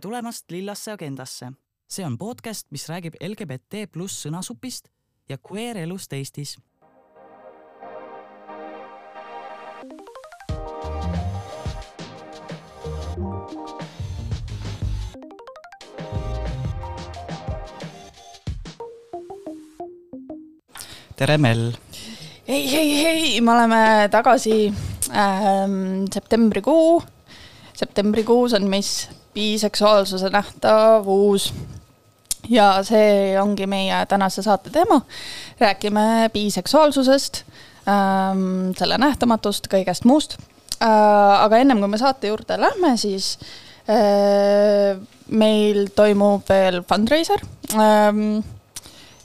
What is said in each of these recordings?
tere tulemast Lillasse agendasse. see on podcast, mis räägib LGBT pluss sõnasupist ja queer elust Eestis. tere, Mel. hei, hei, hei, me oleme tagasi ähm, septembrikuu. septembrikuus on mis biseksuaalsuse nähtavus. ja see ongi meie tänase saate teema. räägime biseksuaalsusest ähm,, selle nähtamatust, kõigest muust äh,. aga ennem kui me saate juurde lähme, siis äh, meil toimub veel fundraiser ähm,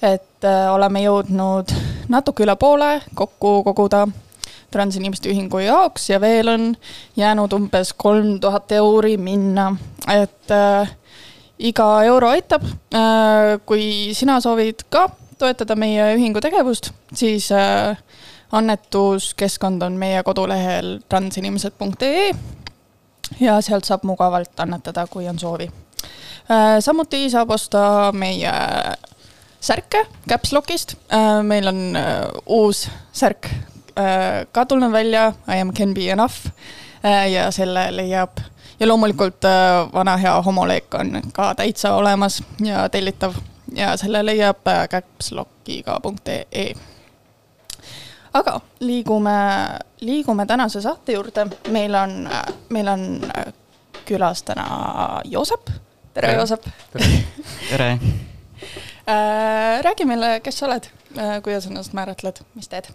et äh, oleme jõudnud natuke üle poole kokku koguda transinimeste ühingu jaoks ja veel on jäänud umbes kolm tuhat euri minna, et äh, iga euro aitab äh,. kui sina soovid ka toetada meie ühingu tegevust, siis äh, annetuskeskkond on meie kodulehel transinimesed.ee ja sealt saab mugavalt annetada, kui on soovi äh,. samuti saab osta meie särke Caps Lockist äh,. meil on äh, uus särk ka tulnud välja, I am can be enough äh, ja selle leiab ja loomulikult äh, vana hea homoleek on ka täitsa olemas ja tellitav ja selle leiab äh, capslockiga.ee. aga liigume, liigume tänase saate juurde, meil on, meil on äh, külas täna Joosep. tere, Joosep. tere äh,. räägi meile, kes sa oled äh,, kuidas ennast määratled, mis teed?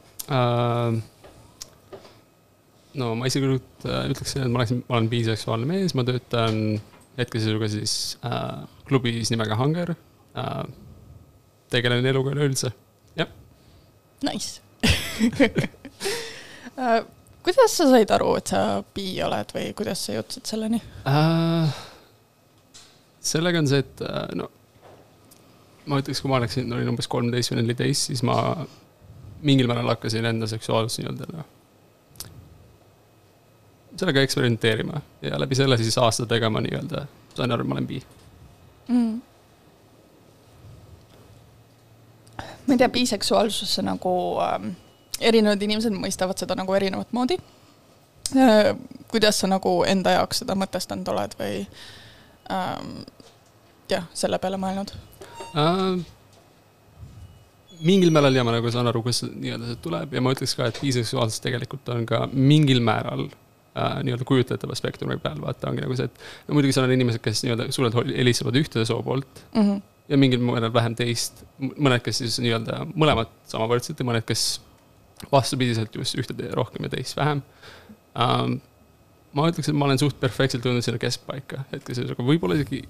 No ma isiklikult uh, ütleksin, et ma oleksin, ma olen biseksuaalne mees, ma töötan hetkeseisuga siis uh, klubis nimega Hunger uh,. tegelen eluga üleüldse, jah. Nice uh, kuidas sa said aru, et sa bi oled või kuidas sa jõudsid selleni uh,? sellega on see, et uh, no ma ütleks, kui ma oleksin, olin umbes kolmteist või neliteist, siis ma mingil määral hakkasin enda seksuaalsust nii-öelda noh, sellega eksperimenteerima ja läbi selle siis aastatega ma nii-öelda sain aru, et ma olen bi mm.. ma ei tea, biseksuaalsusse nagu ähm, erinevad inimesed mõistavad seda nagu erinevat moodi äh,. kuidas sa nagu enda jaoks seda mõtestanud oled või ähm, jah, selle peale mõelnud äh,? Mingil määral ja ma nagu saan aru, kust nii-öelda see tuleb ja ma ütleks ka, et biseksuaalsus tegelikult on ka mingil määral äh, nii-öelda kujutletav spektri peal, vaata, ongi nagu see, et no muidugi seal on inimesed, kes nii-öelda suurelt helistavad ühte soo poolt mm. -hmm. ja mingil määral vähem teist, mõned, kes siis nii-öelda mõlemad samavõrdselt ja mõned, kes vastupidiselt just ühte rohkem ja teist vähem um,. ma ütleks, et ma olen suht perfektselt jõudnud sinna keskpaika, hetkeseisuga võib-olla isegi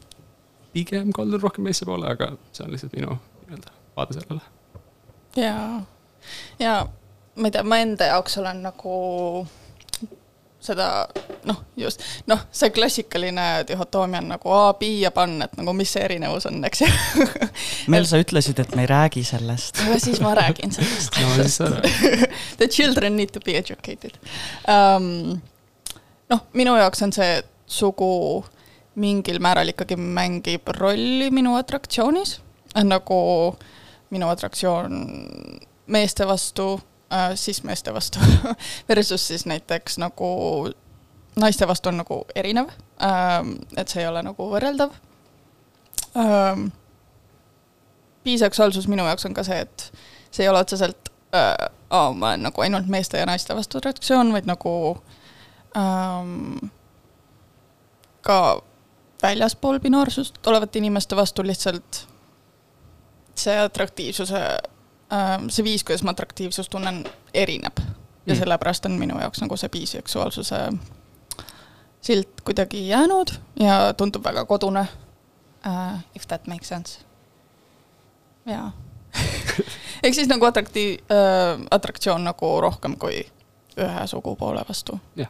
pigem kaldun rohkem meisse poole, aga see on lihtsalt minu nii-öelda vaade sellele. Ja, ja ma ei tea, ma enda jaoks olen nagu seda noh, just noh, see klassikaline dihhotoomia on nagu A, B ja pan, et nagu mis see erinevus on, eks ju. Mel, sa ütlesid, et me ei räägi sellest. no siis ma räägin sellest no siis sa The children need to be educated um,. noh, minu jaoks on see sugu mingil määral ikkagi mängib rolli minu atraktsioonis, nagu minu atraktsioon meeste vastu äh,, siis meeste vastu versus siis näiteks nagu naiste vastu on nagu erinev äh,, et see ei ole nagu võrreldav äh,. biseksuaalsus minu jaoks on ka see, et see ei ole otseselt äh, oh, ma olen nagu ainult meeste ja naiste vastu atraktsioon, vaid nagu ähm, ka väljaspool binaarsust olevate inimeste vastu lihtsalt see atraktiivsuse, ähm, see viis, kuidas ma atraktiivsust tunnen, erineb. ja mm. sellepärast on minu jaoks nagu see biseksuaalsuse silt kuidagi jäänud ja tundub väga kodune uh,. If that makes sense. jaa ehk siis nagu atraktiiv äh,, atraktsioon nagu rohkem kui ühe sugupoole vastu. jah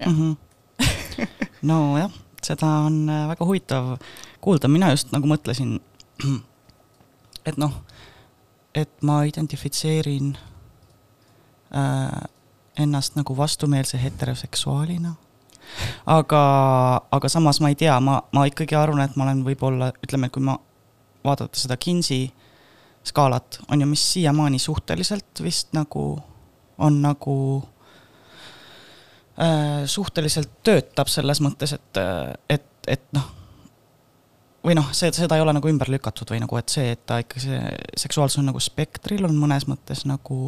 ja. Mm -hmm. nojah seda on äh, väga huvitav kuulda, mina just nagu mõtlesin, et noh, et ma identifitseerin äh, ennast nagu vastumeelse heteroseksuaalina. Aga, aga samas ma ei tea, ma, ma ikkagi arvan, et ma olen võib-olla, ütleme, kui ma vaadata seda Kinsey skaalat, on ju, mis siiamaani suhteliselt vist nagu on nagu äh, suhteliselt töötab selles mõttes, et, et, et noh, või noh, see, seda ei ole nagu ümber lükatud või nagu, et see, et ta ikka see seksuaalsus on nagu spektril, on mõnes mõttes nagu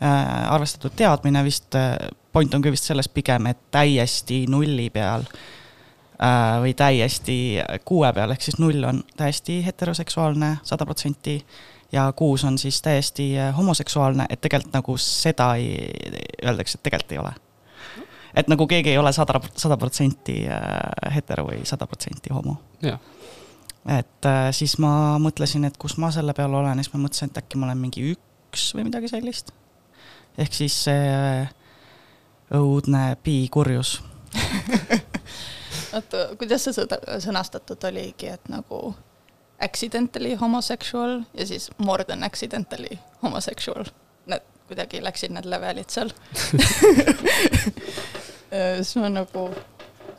äh, arvestatud teadmine vist, point on ka vist selles pigem, et täiesti nulli peal äh, või täiesti kuue peal, ehk siis null on täiesti heteroseksuaalne, sada protsenti ja kuus on siis täiesti äh, homoseksuaalne, et tegelikult nagu seda ei, öeldakse, et tegelikult ei ole. Et nagu keegi ei ole sada, sada protsenti äh, hetero või sada protsenti homo. et äh, siis ma mõtlesin, et kus ma selle peal olen, siis ma mõtlesin, et äkki ma olen mingi üks või midagi sellist. ehk siis see õudne piikurjus oota, kuidas see sõnastatud oligi, et nagu accidentally homosexual ja siis more than accidentally homosexual. Need kuidagi läksid need levelid seal siis on nagu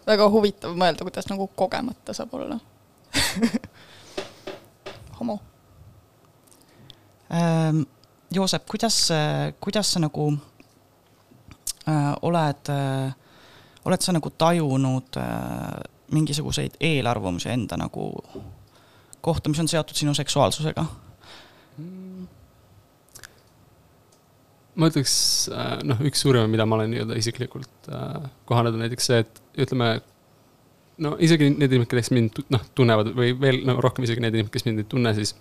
väga huvitav mõelda, kuidas nagu kogemata saab olla homo ähm,. Joosep, kuidas, kuidas sa nagu äh, oled äh,, oled sa nagu tajunud äh, mingisuguseid eelarvamusi enda nagu kohta, mis on seotud sinu seksuaalsusega? Ma ütleks, äh, noh, üks suuremaid, mida ma olen nii-öelda isiklikult äh, kohanud, on näiteks see, et ütleme, no isegi need inimesed, kes mind noh, tunnevad või veel no, rohkem isegi need inimesed, kes mind ei tunne, siis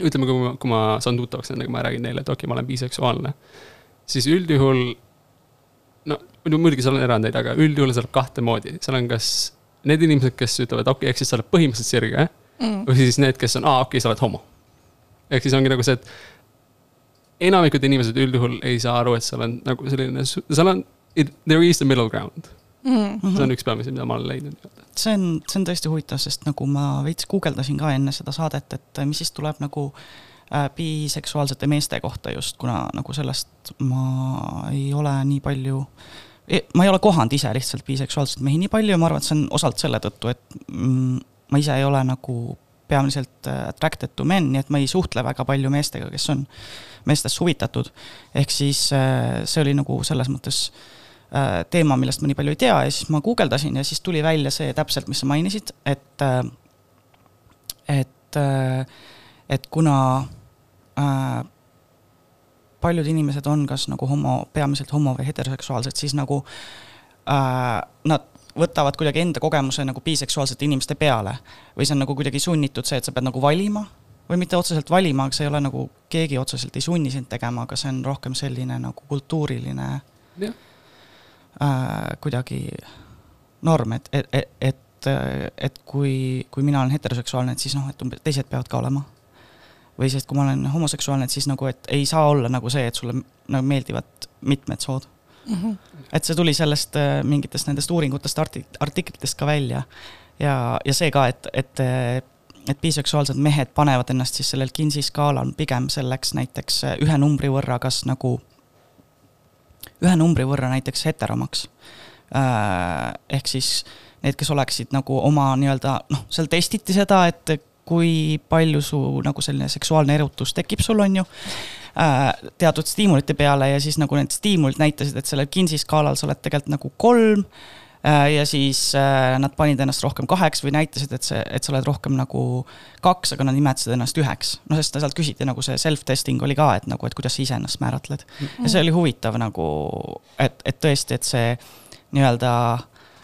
ütleme, kui ma, kui ma saan tuttavaks nendega, ma räägin neile, et okei okay,, ma olen biseksuaalne, siis üldjuhul no muidugi seal on erandeid, aga üldjuhul läheb kahte moodi, seal on kas need inimesed, kes ütlevad, okei okay,, ehk siis sa oled põhimõtteliselt sirge mm.. või siis need, kes on, aa, okei okay,, sa oled homo. ehk siis ongi nagu see, et enamikud inimesed üldjuhul ei saa aru, et seal on nagu selline, seal on, there is the middle ground mm. -hmm. see on üks peamisi, mida ma olen leidnud. see on, see on tõesti huvitav, sest nagu ma veits guugeldasin ka enne seda saadet, et mis siis tuleb nagu äh, biseksuaalsete meeste kohta just, kuna nagu sellest ma ei ole nii palju e, ma ei ole kohanud ise lihtsalt biseksuaalseid mehi nii palju ja ma arvan, et see on osalt selle tõttu, et mm, ma ise ei ole nagu peamiselt äh, attracted to men, nii et ma ei suhtle väga palju meestega, kes on meestest huvitatud. ehk siis äh, see oli nagu selles mõttes äh, teema, millest ma nii palju ei tea ja siis ma guugeldasin ja siis tuli välja see täpselt, mis sa mainisid, et, et, et kuna äh, paljud inimesed on kas nagu homo, peamiselt homo või heteroseksuaalsed, siis nagu äh, nad võtavad kuidagi enda kogemuse nagu biseksuaalsete inimeste peale. või see on nagu kuidagi sunnitud see, et sa pead nagu valima või mitte otseselt valima, aga see ei ole nagu, keegi otseselt ei sunni sind tegema, aga see on rohkem selline nagu kultuuriline äh, kuidagi norm, et, et, et, et, et kui, kui mina olen heteroseksuaalne, et siis noh, et umbes teised peavad ka olema. või siis, et kui ma olen homoseksuaalne, et siis nagu, et ei saa olla nagu see, et sulle nagu meeldivad mitmed sood mm. -hmm. et see tuli sellest äh, mingitest nendest uuringutest, artik-, artiklitest ka välja. ja, ja see ka, et, et, et biseksuaalsed mehed panevad ennast siis sellel Kinsey skaalal pigem selleks näiteks äh, ühe numbri võrra, kas nagu, ühe numbri võrra näiteks heteromaks. Äh, ehk siis need, kes oleksid nagu oma nii-öelda noh, seal testiti seda, et kui palju su nagu selline seksuaalne erutus tekib sul, on ju Äh, teatud stiimulite peale ja siis nagu need stiimulid näitasid, et sellel Kinsey skaalal sa oled tegelikult nagu kolm äh, ja siis äh, nad panid ennast rohkem kaheks või näitasid, et see, et sa oled rohkem nagu kaks, aga nad nimetasid ennast üheks. no sest sealt küsiti nagu see self-testing oli ka, et nagu, et kuidas sa iseennast määratled. ja see oli huvitav nagu, et, et tõesti, et see nii-öelda,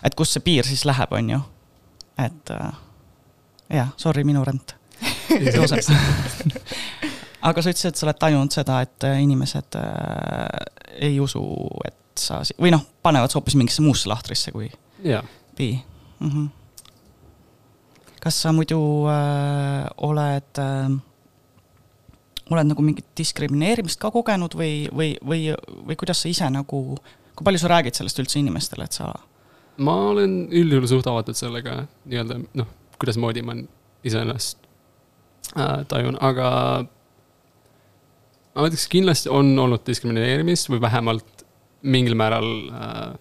et kust see piir siis läheb, on ju. et jah, sorry, minu rent. aga sa ütlesid, et sa oled tajunud seda, et äh, inimesed äh, ei usu, et sa, või noh, panevad hoopis mingisse muusse lahtrisse kui yeah. bi mm. -hmm. kas sa muidu äh, oled äh,, oled nagu mingit diskrimineerimist ka kogenud või, või, või, või kuidas sa ise nagu, kui palju sa räägid sellest üldse inimestele, et sa? ma olen üldjuhul suht avatud sellega nii-öelda noh, kuidasmoodi ma iseennast äh, tajun, aga ma ütleks, kindlasti on olnud diskrimineerimist või vähemalt mingil määral äh,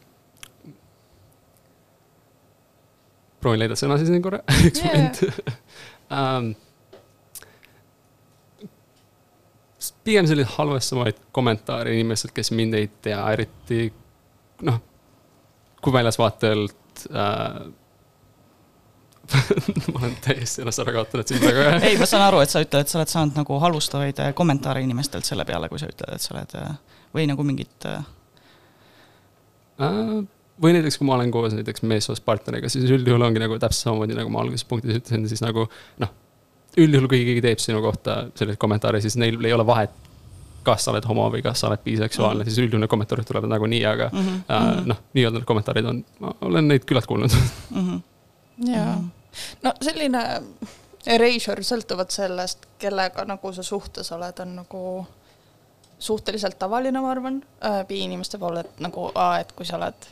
proovin leida sõna siis korra, üks moment. Um, pigem selliseid halvastamaid kommentaare inimestelt, kes mind ei tea, eriti noh, kui väljasvaatelt äh, ma olen täiesti ennast ära kaotanud siin praegu ei, ma saan aru, et sa ütled, et sa oled saanud nagu halvustavaid äh, kommentaare inimestelt selle peale, kui sa ütled, et sa oled äh, või nagu mingit äh, uh,. või näiteks, kui ma olen koos näiteks meessoost partneriga, siis üldjuhul ongi nagu täpselt samamoodi, nagu ma alguses punktis ütlesin, siis nagu noh, üldjuhul, kui keegi teeb sinu kohta selliseid kommentaare, siis neil ei ole vahet, kas sa oled homo või kas sa oled biseksuaalne mm, -hmm. siis üldjuhul need kommentaarid tulevad nagunii, aga mm -hmm. uh, noh, nii-öelda need kommentaarid on, ma olen neid küllalt kuulnud mm. -hmm. jaa, no selline erasure sõltuvalt sellest, kellega nagu sa suhtes oled, on nagu suhteliselt tavaline, ma arvan äh,, bi-inimeste pool, et nagu, et kui sa oled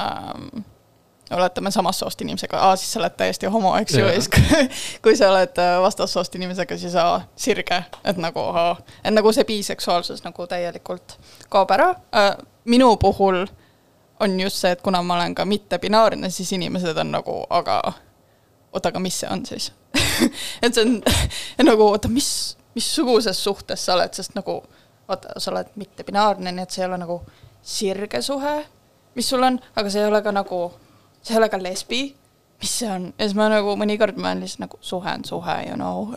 ähm, oletame samast soost inimesega, siis sa oled täiesti homo, eks ju, ja siis kui, kui sa oled äh, vastassoost inimesega, siis aa, sirge, et nagu et nagu see biseksuaalsus nagu täielikult kaob ära äh,. minu puhul on just see, et kuna ma olen ka mittebinaarne, siis inimesed on nagu, aga oota, aga mis see on siis? Et see on nagu, oota, mis, missuguses suhtes sa oled, sest nagu vaata, sa oled mittebinaarne, nii et see ei ole nagu sirge suhe, mis sul on, aga see ei ole ka nagu see ei ole ka lesbi, mis see on, ja siis ma nagu mõnikord ma olen lihtsalt nagu suhe on suhe, you know.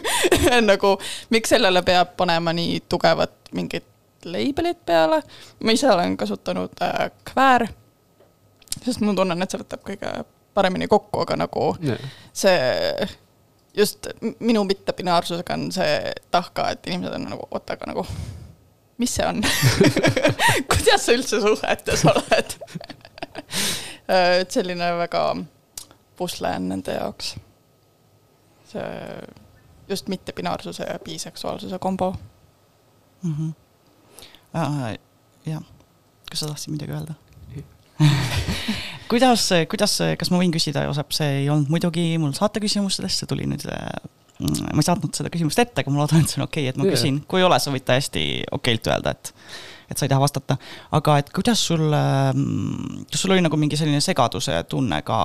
Nagu miks sellele peab panema nii tugevat mingit leibelit peale, ma ise olen kasutanud äh, kväär, sest ma tunnen, et see võtab kõige paremini kokku, aga nagu yeah. see just minu mittepinaarsusega on see tahka, et inimesed on nagu, oota, aga nagu mis see on kuidas sa üldse suhetes oled Äh, et selline väga pusle on nende jaoks. see just mittepinaarsuse ja biseksuaalsuse kombo mm. -hmm. Uh, jah, kas sa tahtsid midagi öelda kuidas, kuidas, kas ma võin küsida, Joosep, see ei olnud muidugi mul saateküsimustest, see tuli nüüd mm, ma ei saatnud seda küsimust ette, aga ma loodan, et see on okei okay,, et ma küsin, kui ei ole, sa võid täiesti okeilt öelda, et et sa ei taha vastata. aga et kuidas sul, mm, kas sul oli nagu mingi selline segaduse tunne ka,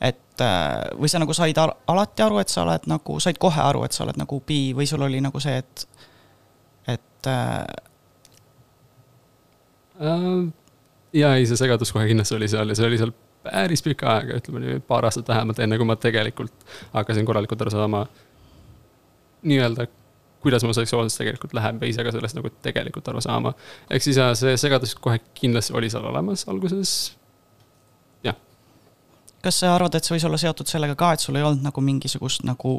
et äh, või sa nagu said alati aru, et sa oled nagu, said kohe aru, et sa oled nagu bi või sul oli nagu see, et, et äh.... Ja ei, see segadus kohe kindlasti oli seal ja see oli seal päris pikka aega, ütleme nii, paar aastat vähemalt, enne kui ma tegelikult hakkasin korralikult aru saama nii-öelda kuidas mu seksuaalsus tegelikult läheb ja ise ka sellest nagu tegelikult aru saama. ehk siis jah, see segadus kohe kindlasti oli seal olemas alguses, jah. kas sa arvad, et see võis olla seotud sellega ka, et sul ei olnud nagu mingisugust nagu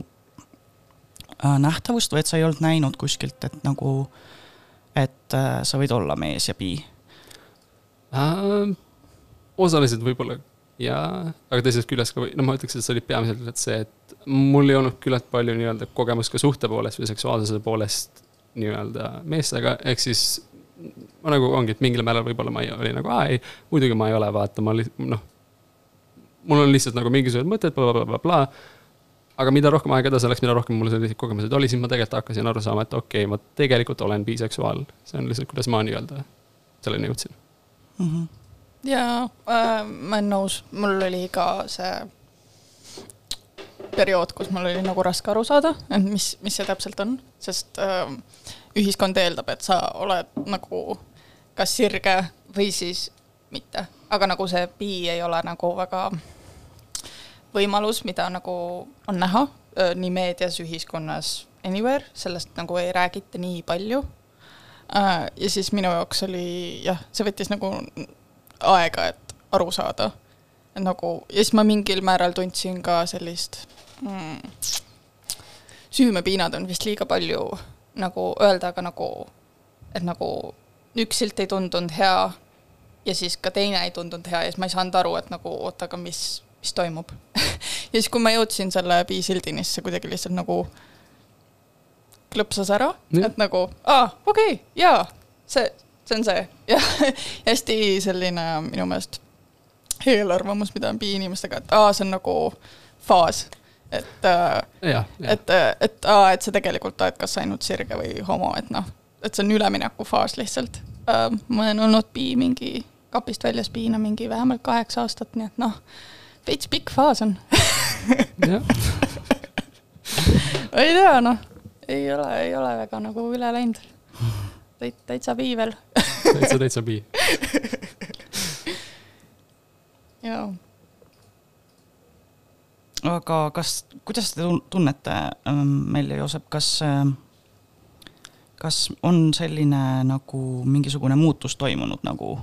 äh, nähtavust või et sa ei olnud näinud kuskilt, et nagu, et äh, sa võid olla mees ja bi äh,? osaliselt võib-olla jaa, aga teisest küljest ka, no ma ütleks, et see oli peamiselt see, et mul ei olnud küllalt palju nii-öelda kogemust ka suhte poolest või seksuaalsuse poolest nii-öelda meestega, ehk siis ma nagu ongi, et mingil määral võib-olla ma ei, oli nagu, aa ei, muidugi ma ei ole, vaata, ma noh, mul on lihtsalt nagu mingisugused mõtted bla, bla, blablabla. aga mida rohkem aega edasi läks, mida rohkem mul selliseid kogemusi oli, siis ma tegelikult hakkasin aru saama, et okei okay,, ma tegelikult olen biseksuaal. see on lihtsalt, kuidas ma nii-öelda selleni jõudsin mm. -hmm jaa äh,, ma olen nõus, mul oli ka see periood, kus mul oli nagu raske aru saada, et mis, mis see täpselt on, sest äh, ühiskond eeldab, et sa oled nagu kas sirge või siis mitte, aga nagu see bi ei ole nagu väga võimalus, mida nagu on näha äh, nii meedias, ühiskonnas, anywhere, sellest nagu ei räägita nii palju. Ja siis minu jaoks oli jah, see võttis nagu aega, et aru saada. nagu, ja siis ma mingil määral tundsin ka sellist mm, süümepiinad on vist liiga palju nagu öelda, aga nagu, et nagu üks silt ei tundunud hea ja siis ka teine ei tundunud hea ja siis ma ei saanud aru, et nagu oota, aga mis, mis toimub ja siis, kui ma jõudsin selle piisildini, siis see kuidagi lihtsalt nagu klõpsas ära, et nagu aa, okei okay,, jaa, see, see on see. Ja hästi selline minu meelest eelarvamus, mida on bi-inimestega, et aa, see on nagu faas. et, äh, et, et et sa tegelikult oled kas ainult sirge või homo, et noh, et see on üleminekufaas lihtsalt. Äh, ma olen olnud bi mingi kapist väljas biina mingi vähemalt kaheksa aastat, nii et noh, veits pikk faas on. Jah, ei tea, noh, ei ole, ei ole väga nagu üle läinud. täit-, täitsa piivel täitsa, täitsa pi. ja aga kas, kuidas te tun- tunnete, Melja Joosep, kas, kas on selline nagu mingisugune muutus toimunud nagu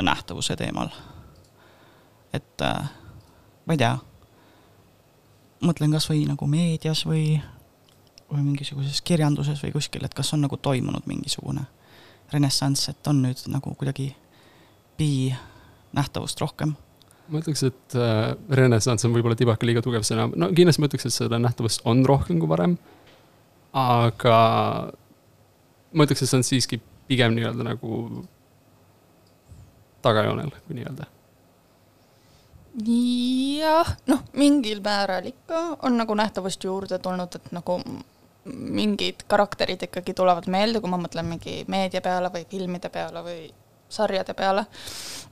nähtavuse teemal? et äh, ma ei tea, mõtlen kasvõi nagu meedias või, või mingisuguses kirjanduses või kuskil, et kas on nagu toimunud mingisugune renessanss, et on nüüd nagu kuidagi bi nähtavust rohkem ma ütleks, et äh, renessanss on võib-olla tibake liiga tugev sõna, no kindlasti ma ütleks, et seda nähtavust on rohkem kui varem. aga ma ütleks, et see on siiski pigem nii-öelda nagu tagajoonel, kui nii-öelda. jah, noh, mingil määral ikka on nagu nähtavust juurde tulnud, et nagu mingid karakterid ikkagi tulevad meelde, kui ma mõtlen mingi meedia peale või filmide peale või sarjade peale,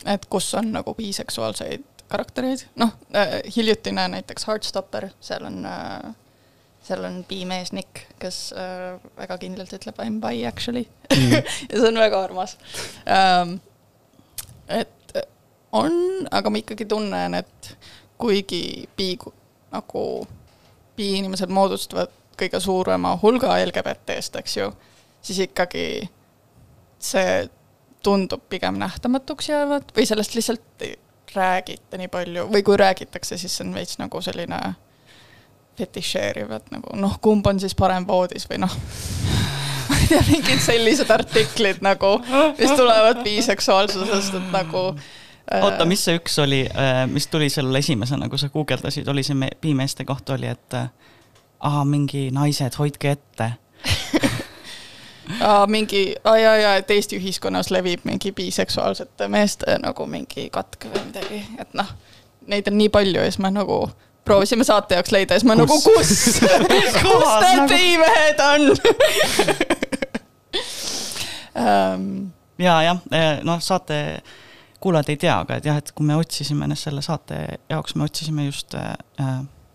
et kus on nagu biseksuaalseid karaktereid, noh äh, hiljutine näiteks Heartstopper, seal on äh, seal on bimees Nick, kes äh, väga kindlalt ütleb I m bi actually. Ja see on väga armas. Ähm,. et on, aga ma ikkagi tunnen, et kuigi bi nagu bi-inimesed moodustavad kõige suurema hulga LGBT-st, eks ju, siis ikkagi see tundub pigem nähtamatuks jäävat või sellest lihtsalt ei räägita nii palju või kui räägitakse, siis see on veits nagu selline fetišeeriv, et nagu noh, kumb on siis parem voodis või noh, ma ei tea, mingid sellised artiklid nagu, mis tulevad biseksuaalsusest, et nagu äh, oota, mis see üks oli, mis tuli sellele esimesena, kui sa guugeldasid, oli see me- piimeeste kohta oli, et äh, aa, mingi naised, hoidke ette. Aa, mingi, ja, ja et Eesti ühiskonnas levib mingi biseksuaalsete meeste nagu mingi katk või midagi, et noh, neid on nii palju ja siis me nagu proovisime saate jaoks leida ja siis ma nagu, kus, kus need nagu- piimehed on um,? ja, jah, noh, saate kuulajad ei tea, aga et jah, et kui me otsisime ennast selle saate jaoks, me otsisime just äh,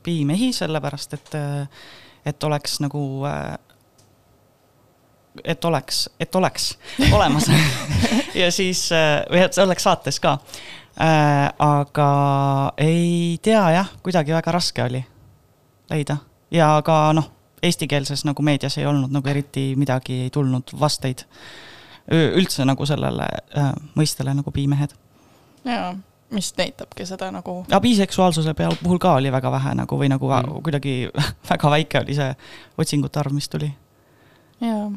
piimehi, sellepärast et, et oleks nagu et oleks, et oleks olemas. Ja siis, või et see oleks saates ka. Aga ei tea jah, kuidagi väga raske oli leida. Ja ka noh, eestikeelses nagu meedias ei olnud nagu eriti midagi ei tulnud vasteid üldse nagu sellele äh, mõistele nagu piimehed. jaa, mis näitabki seda nagu, ja biseksuaalsuse peal puhul ka oli väga vähe nagu või nagu mm. Mm. kuidagi väga väike oli see otsingute arv, mis tuli. jaa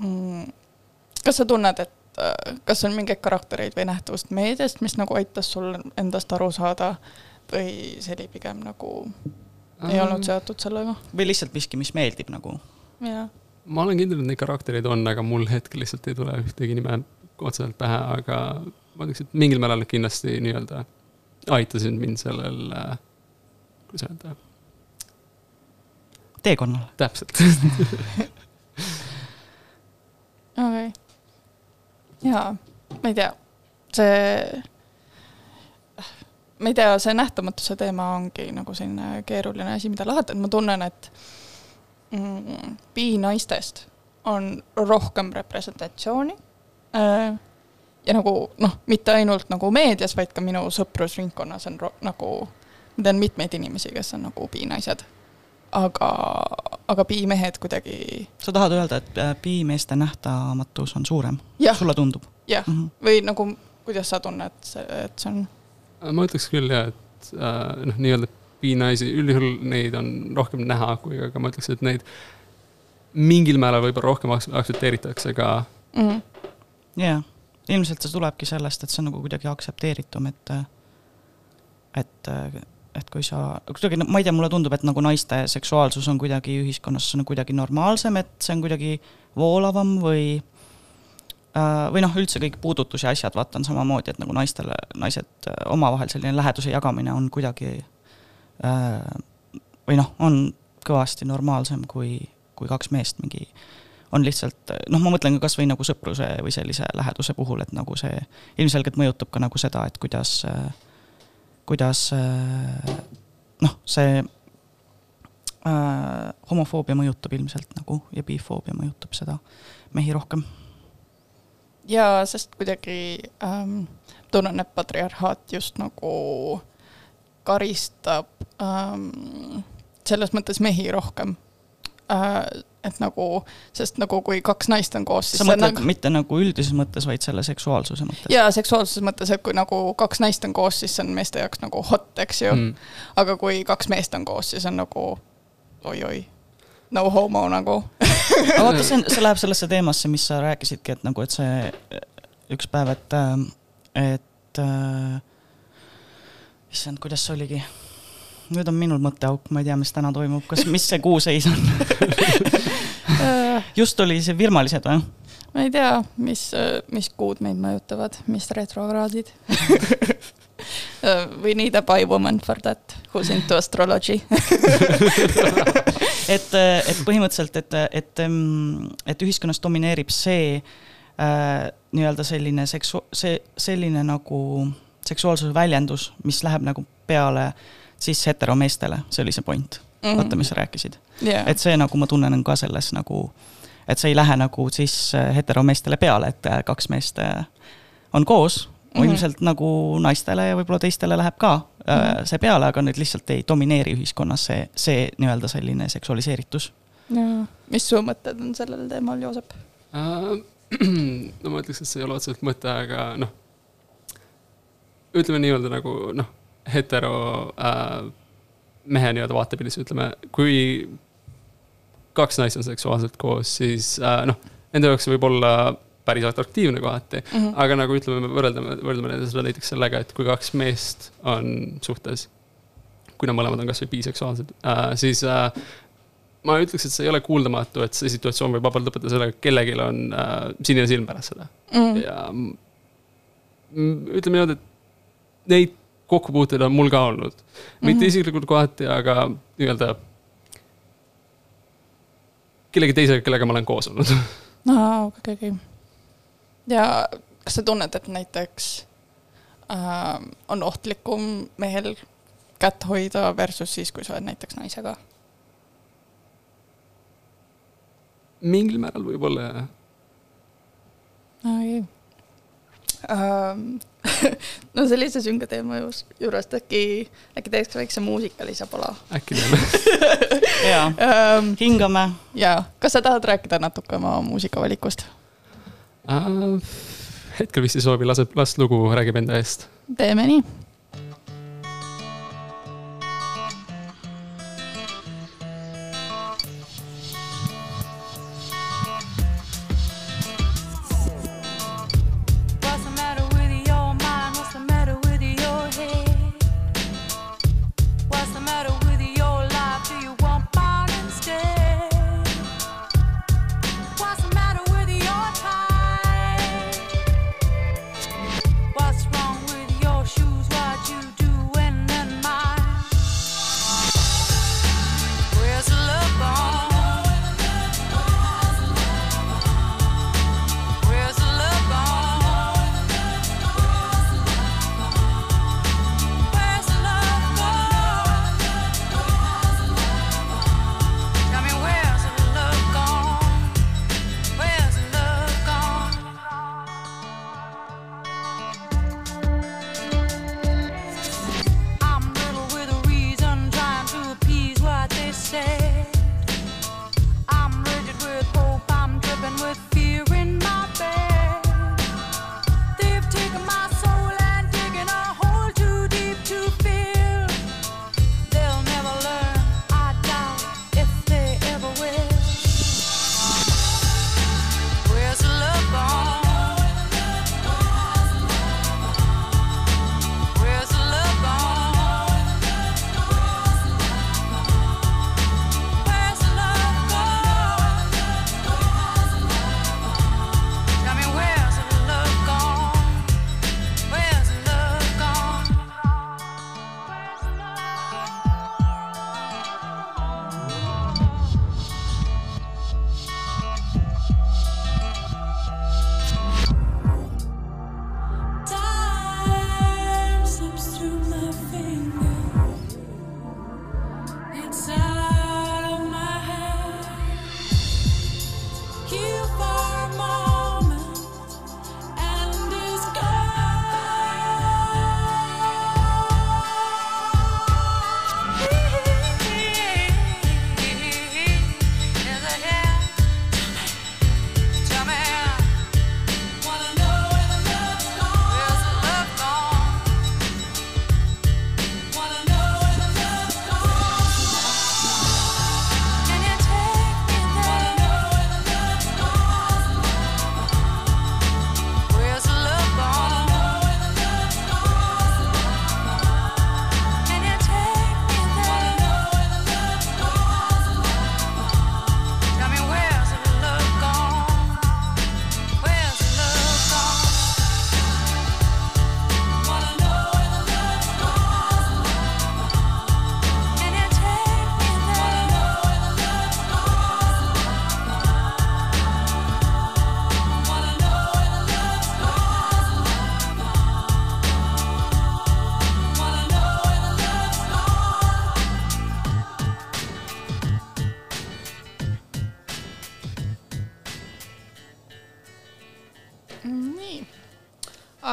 mm,. kas sa tunned, et äh, kas on mingeid karaktereid või nähtavust meediast, mis nagu aitas sul endast aru saada või see oli pigem nagu ei olnud seotud sellega? või lihtsalt miski, mis meeldib nagu. jah, ma olen kindel, et neid karaktereid on, aga mul hetkel lihtsalt ei tule ühtegi nime otseselt pähe, aga ma ütleks, et mingil määral kindlasti nii-öelda aitasid mind sellel äh,, kuidas öelda, teekonnal. täpselt. okei okay.. jaa, ma ei tea, see, ma ei tea, see nähtamatuse teema ongi nagu selline keeruline asi, mida lahendada, ma tunnen, et mm, bi-naistest on rohkem representatsiooni äh, ja nagu noh, mitte ainult nagu meedias, vaid ka minu sõprusringkonnas on ro- nagu, ma tean mitmeid inimesi, kes on nagu bi-naised. aga, aga bi-mehed kuidagi sa tahad öelda, et äh, piimeeste nähtamatus on suurem? sulle tundub jah, mm? -hmm. või nagu, kuidas sa tunned, et see on, ma ütleks küll jah, et äh, noh, nii-öelda piinaisi, üldjuhul neid on rohkem näha, kui, aga ma ütleks, et neid mingil määral võib-olla rohkem aks- aktsepteeritakse ka. mm, jaa, ilmselt see tulebki sellest, et see on nagu kuidagi aktsepteeritum, et et, et kui sa, kuidagi, ma ei tea, mulle tundub, et nagu naiste seksuaalsus on kuidagi ühiskonnas on kuidagi normaalsem, et see on kuidagi voolavam või äh, või noh, üldse kõik puudutus ja asjad, vaata on samamoodi, et nagu naistele, naised äh, omavahel selline läheduse jagamine on kuidagi äh, või noh, on kõvasti normaalsem kui, kui kaks meest mingi on lihtsalt noh, ma mõtlen ka kasvõi nagu sõpruse või sellise läheduse puhul, et nagu see ilmselgelt mõjutab ka nagu seda, et kuidas kuidas noh, see äh, homofoobia mõjutab ilmselt nagu ja bifoobia mõjutab seda mehi rohkem. ja sest kuidagi ähm, tunnen, et patriarhaat just nagu karistab ähm, selles mõttes mehi rohkem äh, et nagu, sest nagu kui kaks naist on koos, siis sa mõtled nagu... mitte nagu üldises mõttes, vaid selle seksuaalsuse mõttes? jaa, seksuaalsuses mõttes, et kui nagu kaks naist on koos, siis see on meeste jaoks nagu hot, eks ju. Mm.. aga kui kaks meest on koos, siis on nagu oi-oi, no homo nagu. Aga vaata, see on, see läheb sellesse teemasse, mis sa rääkisidki, et nagu, et see üks päev, et, et äh, issand, kuidas see oligi nüüd on minul mõtteauk, ma ei tea, mis täna toimub, kas, mis see kuu seis on? Just oli see virmalised või? ma ei tea, mis, mis kuud meid mõjutavad, mis retrokraadid. We need a bi woman for that, who's into astrology. Et, et põhimõtteliselt, et, et, et ühiskonnas domineerib see äh, nii-öelda selline seksu-, see, selline nagu seksuaalsuse väljendus, mis läheb nagu peale äh, siis heteromeestele, see oli see point mm, -hmm. vaata, mis sa rääkisid yeah.. et see nagu ma tunnen ka selles nagu, et see ei lähe nagu siis äh, heteromeestele peale, et äh, kaks meest äh, on koos mm, -hmm. ilmselt nagu naistele ja võib-olla teistele läheb ka mm -hmm. see peale, aga nüüd lihtsalt ei domineeri ühiskonnas see, see nii-öelda selline seksualiseeritus. mis su mõtted on sellel teemal, Joosep uh,? no ma ütleks, et see ei ole otseselt mõte, aga noh, ütleme nii-öelda nagu noh hetero äh, mehe nii-öelda vaatepildis, ütleme, kui kaks naist on seksuaalselt koos, siis äh, noh, nende jaoks võib olla päris atraktiivne kohati mm, -hmm. aga nagu ütleme, võrdleme, võrdleme seda näiteks sellega, et kui kaks meest on suhtes, kui nad mõlemad on kasvõi biseksuaalsed äh,, siis äh, ma ütleks, et see ei ole kuuldamatu, et see situatsioon võib vabalt lõpetada sellega, et kellelgi on äh, sinine silm pärast seda mm. -hmm. ja ütleme niimoodi, et neid kokkupuuteid on mul ka olnud. mitte mm -hmm. isiklikult kohati, aga nii-öelda kellegi teisega, kellega ma olen koos olnud. aa, okei, okei. ja kas sa tunned, et näiteks äh, on ohtlikum mehel kätt hoida versus siis, kui sa oled näiteks naisega? mingil määral võib-olla jah. okei um, no sellise sünge teema juurest äkki, äkki teeks väikse muusikalise pala? äkki teeme jaa um,, hingame. jaa, kas sa tahad rääkida natuke oma muusikavalikust uh,? hetkel vist ei soovi, laseb, las lugu räägib enda eest. teeme nii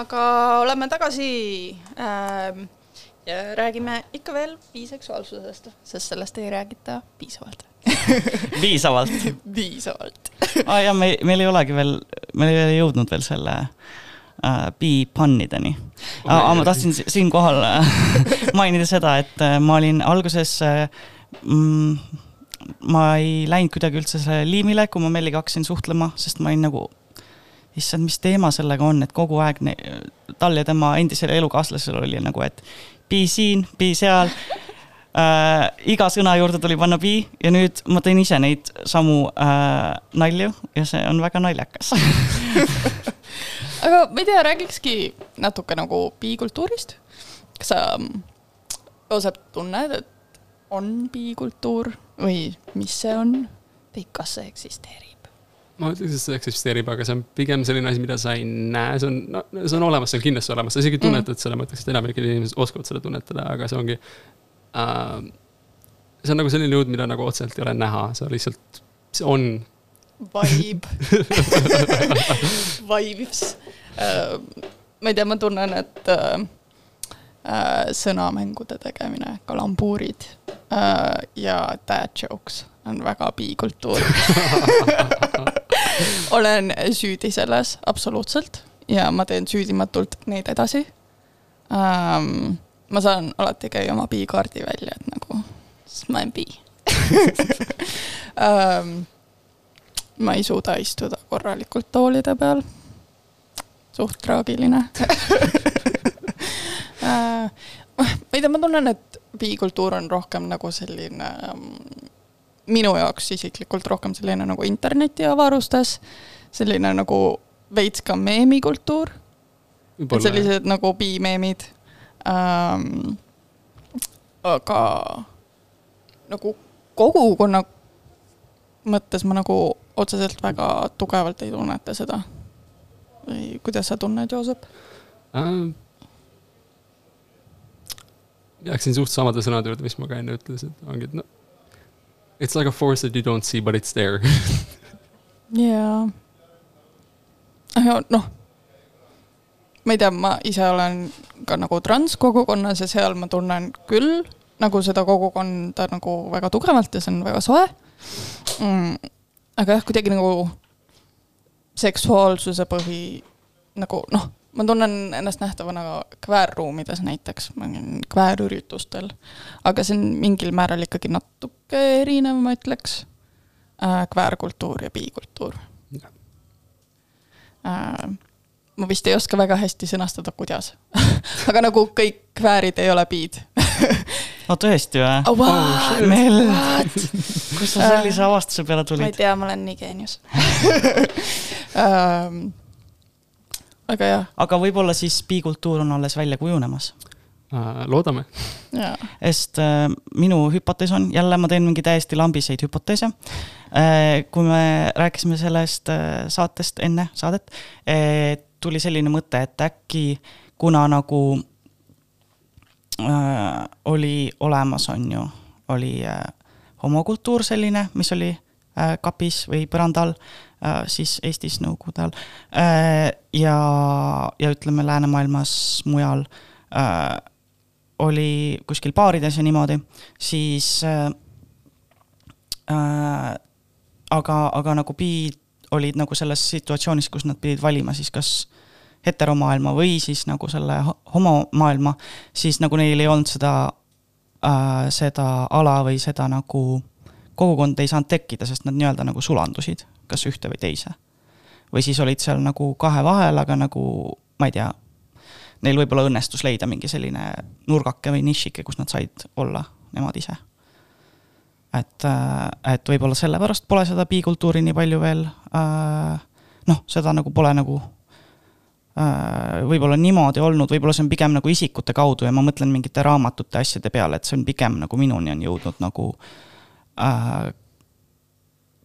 aga oleme tagasi ähm, ja räägime ikka veel biseksuaalsusest, sest sellest ei räägita piisavalt. Piisavalt. Piisavalt. Aa ah, jah, me, meil ei olegi veel, me ei ole jõudnud veel selle äh, bi-pannideni. aga ma tahtsin siinkohal äh, mainida seda, et äh, ma olin alguses äh, mm, ma ei läinud kuidagi üldse sellele liimile, kui ma Melliga hakkasin suhtlema, sest ma olin nagu, issand, mis teema sellega on, et kogu aeg ne, tal ja tema endisel elukaaslasel oli nagu, et bi siin, bi seal äh,. iga sõna juurde tuli panna bi ja nüüd ma teen ise neid samu äh, nalju ja see on väga naljakas aga ma ei tea, räägikski natuke nagu bikultuurist. kas sa, Joosep, tunned, et on bikultuur või mis see on või kas see eksisteerib? Ma ütleks, et see eksisteerib, aga see on pigem selline asi, mida sa ei näe, see on, no see on olemas, see on kindlasti olemas, sa isegi tunnetad mm. seda, ma ütleks, et enamik inimesed oskavad seda tunnetada, aga see ongi äh,. see on nagu selline jõud, mida nagu otseselt ei ole näha, see lihtsalt, see on. Vibe Vibes uh,. ma ei tea, ma tunnen, et uh, uh, sõnamängude tegemine, kalambuurid uh, ja dad jokes on väga bikultuur olen süüdi selles absoluutselt ja ma teen süüdimatult neid edasi. Um, ma saan alati käia oma B-kaardi välja, et nagu, sest ma olen B. Um, ma ei suuda istuda korralikult toolide peal. suht traagiline. Uh, ma ei tea, ma tunnen, et B-kultuur on rohkem nagu selline um, minu jaoks isiklikult rohkem selline nagu internetiavarustes, selline nagu veits ka meemikultuur. sellised nagu B-meemid ähm,. aga nagu kogukonna mõttes ma nagu otseselt väga tugevalt ei tunneta seda. või kuidas sa tunned, Joosep ähm,? jääksin suht samade sõnade juurde, mis ma ka enne ütlesin, ongi, et noh, it's like a force that you don't see, but it's there. jaa. noh ma ei tea, ma ise olen ka nagu transkogukonnas ja seal ma tunnen küll nagu seda kogukonda nagu väga tugevalt ja see on väga soe mm,. aga jah, kuidagi nagu seksuaalsuse põhi nagu noh, ma tunnen ennast nähtavana kväärruumides näiteks, ma olen kväärüritustel, aga see on mingil määral ikkagi natuke erinev, ma ütleks. Äh,, kväärkultuur ja bikultuur äh, ma vist ei oska väga hästi sõnastada, kuidas. Aga nagu kõik kväärid ei ole piid no tõesti või? Oh,? Wow, Mel, kust sa sellise avastuse peale tulid? ma ei tea, ma olen nii geenius. Um, aga jah. aga võib-olla siis bikultuur on alles välja kujunemas uh,? loodame. sest äh, minu hüpotees on, jälle ma teen mingi täiesti lambiseid hüpoteese äh,. kui me rääkisime sellest äh, saatest enne saadet, et tuli selline mõte, et äkki kuna nagu äh, oli olemas, on ju, oli äh, homokultuur selline, mis oli äh, kapis või põrandal äh,, siis Eestis Nõukogude ajal äh,. ja, ja ütleme, läänemaailmas mujal äh, oli kuskil baarides ja niimoodi, siis äh, äh, aga, aga nagu bi olid nagu selles situatsioonis, kus nad pidid valima siis kas heteromaailma või siis nagu selle homomaailma, siis nagu neil ei olnud seda äh,, seda ala või seda nagu kogukond ei saanud tekkida, sest nad nii-öelda nagu sulandusid, kas ühte või teise. või siis olid seal nagu kahe vahel, aga nagu ma ei tea, neil võib-olla õnnestus leida mingi selline nurgake või nišike, kus nad said olla nemad ise et, äh, et võib-olla sellepärast pole seda bikultuuri nii palju veel äh,, noh, seda nagu pole nagu äh, võib-olla niimoodi olnud, võib-olla see on pigem nagu isikute kaudu ja ma mõtlen mingite raamatute asjade peale, et see on pigem nagu minuni on jõudnud nagu äh,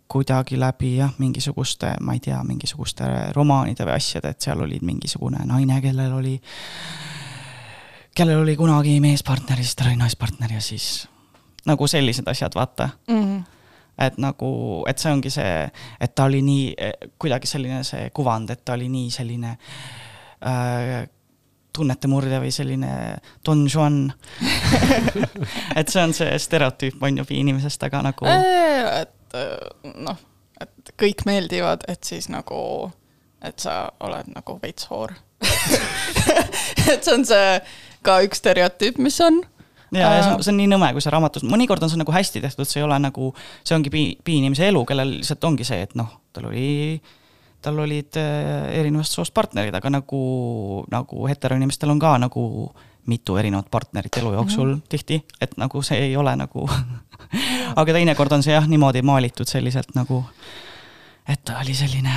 kuidagi läbi jah, mingisuguste, ma ei tea, mingisuguste romaanide või asjade, et seal oli mingisugune naine, kellel oli, kellel oli kunagi meespartner ja siis tal oli naispartner ja siis nagu sellised asjad, vaata mm. -hmm. et nagu, et see ongi see, et ta oli nii, kuidagi selline see kuvand, et ta oli nii selline äh, tunnetemurdja või selline Don Juan et see on see stereotüüp, on ju, bi-inimesest, aga nagu. Et äh, noh, et kõik meeldivad, et siis nagu, et sa oled nagu veits hoor. Et see on see ka üks stereotüüp, mis on. Ja, ja see on, see on nii nõme, kui see raamatus, mõnikord on see nagu hästi tehtud, see ei ole nagu, see ongi bi-, bi-inimese elu, kellel lihtsalt ongi see, et noh, tal oli tal olid äh, erinevast soost partnerid, aga nagu, nagu heteroinimestel on ka nagu mitu erinevat partnerit elu jooksul mm -hmm. tihti, et nagu see ei ole nagu aga teinekord on see jah, niimoodi maalitud selliselt nagu, et ta oli selline,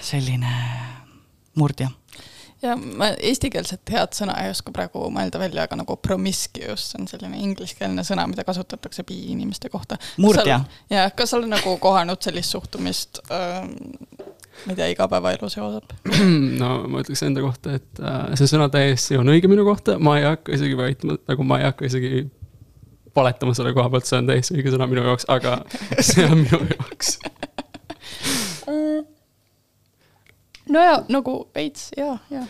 selline murdja ja ma eestikeelset head sõna ei oska praegu mõelda välja, aga nagu promiscuous on selline ingliskeelne sõna, mida kasutatakse bi-inimeste kohta. murdja. jah, kas sa oled nagu kohanud sellist suhtumist äh, tea, igapäevaelus jooseb? no ma ütleks enda kohta, et äh, see sõna täiesti on õige minu kohta, ma ei hakka isegi väitma, nagu ma ei hakka isegi valetama selle koha pealt, see on täiesti õige sõna minu jaoks, aga see on minu jaoks. No ja nagu veits ja, ja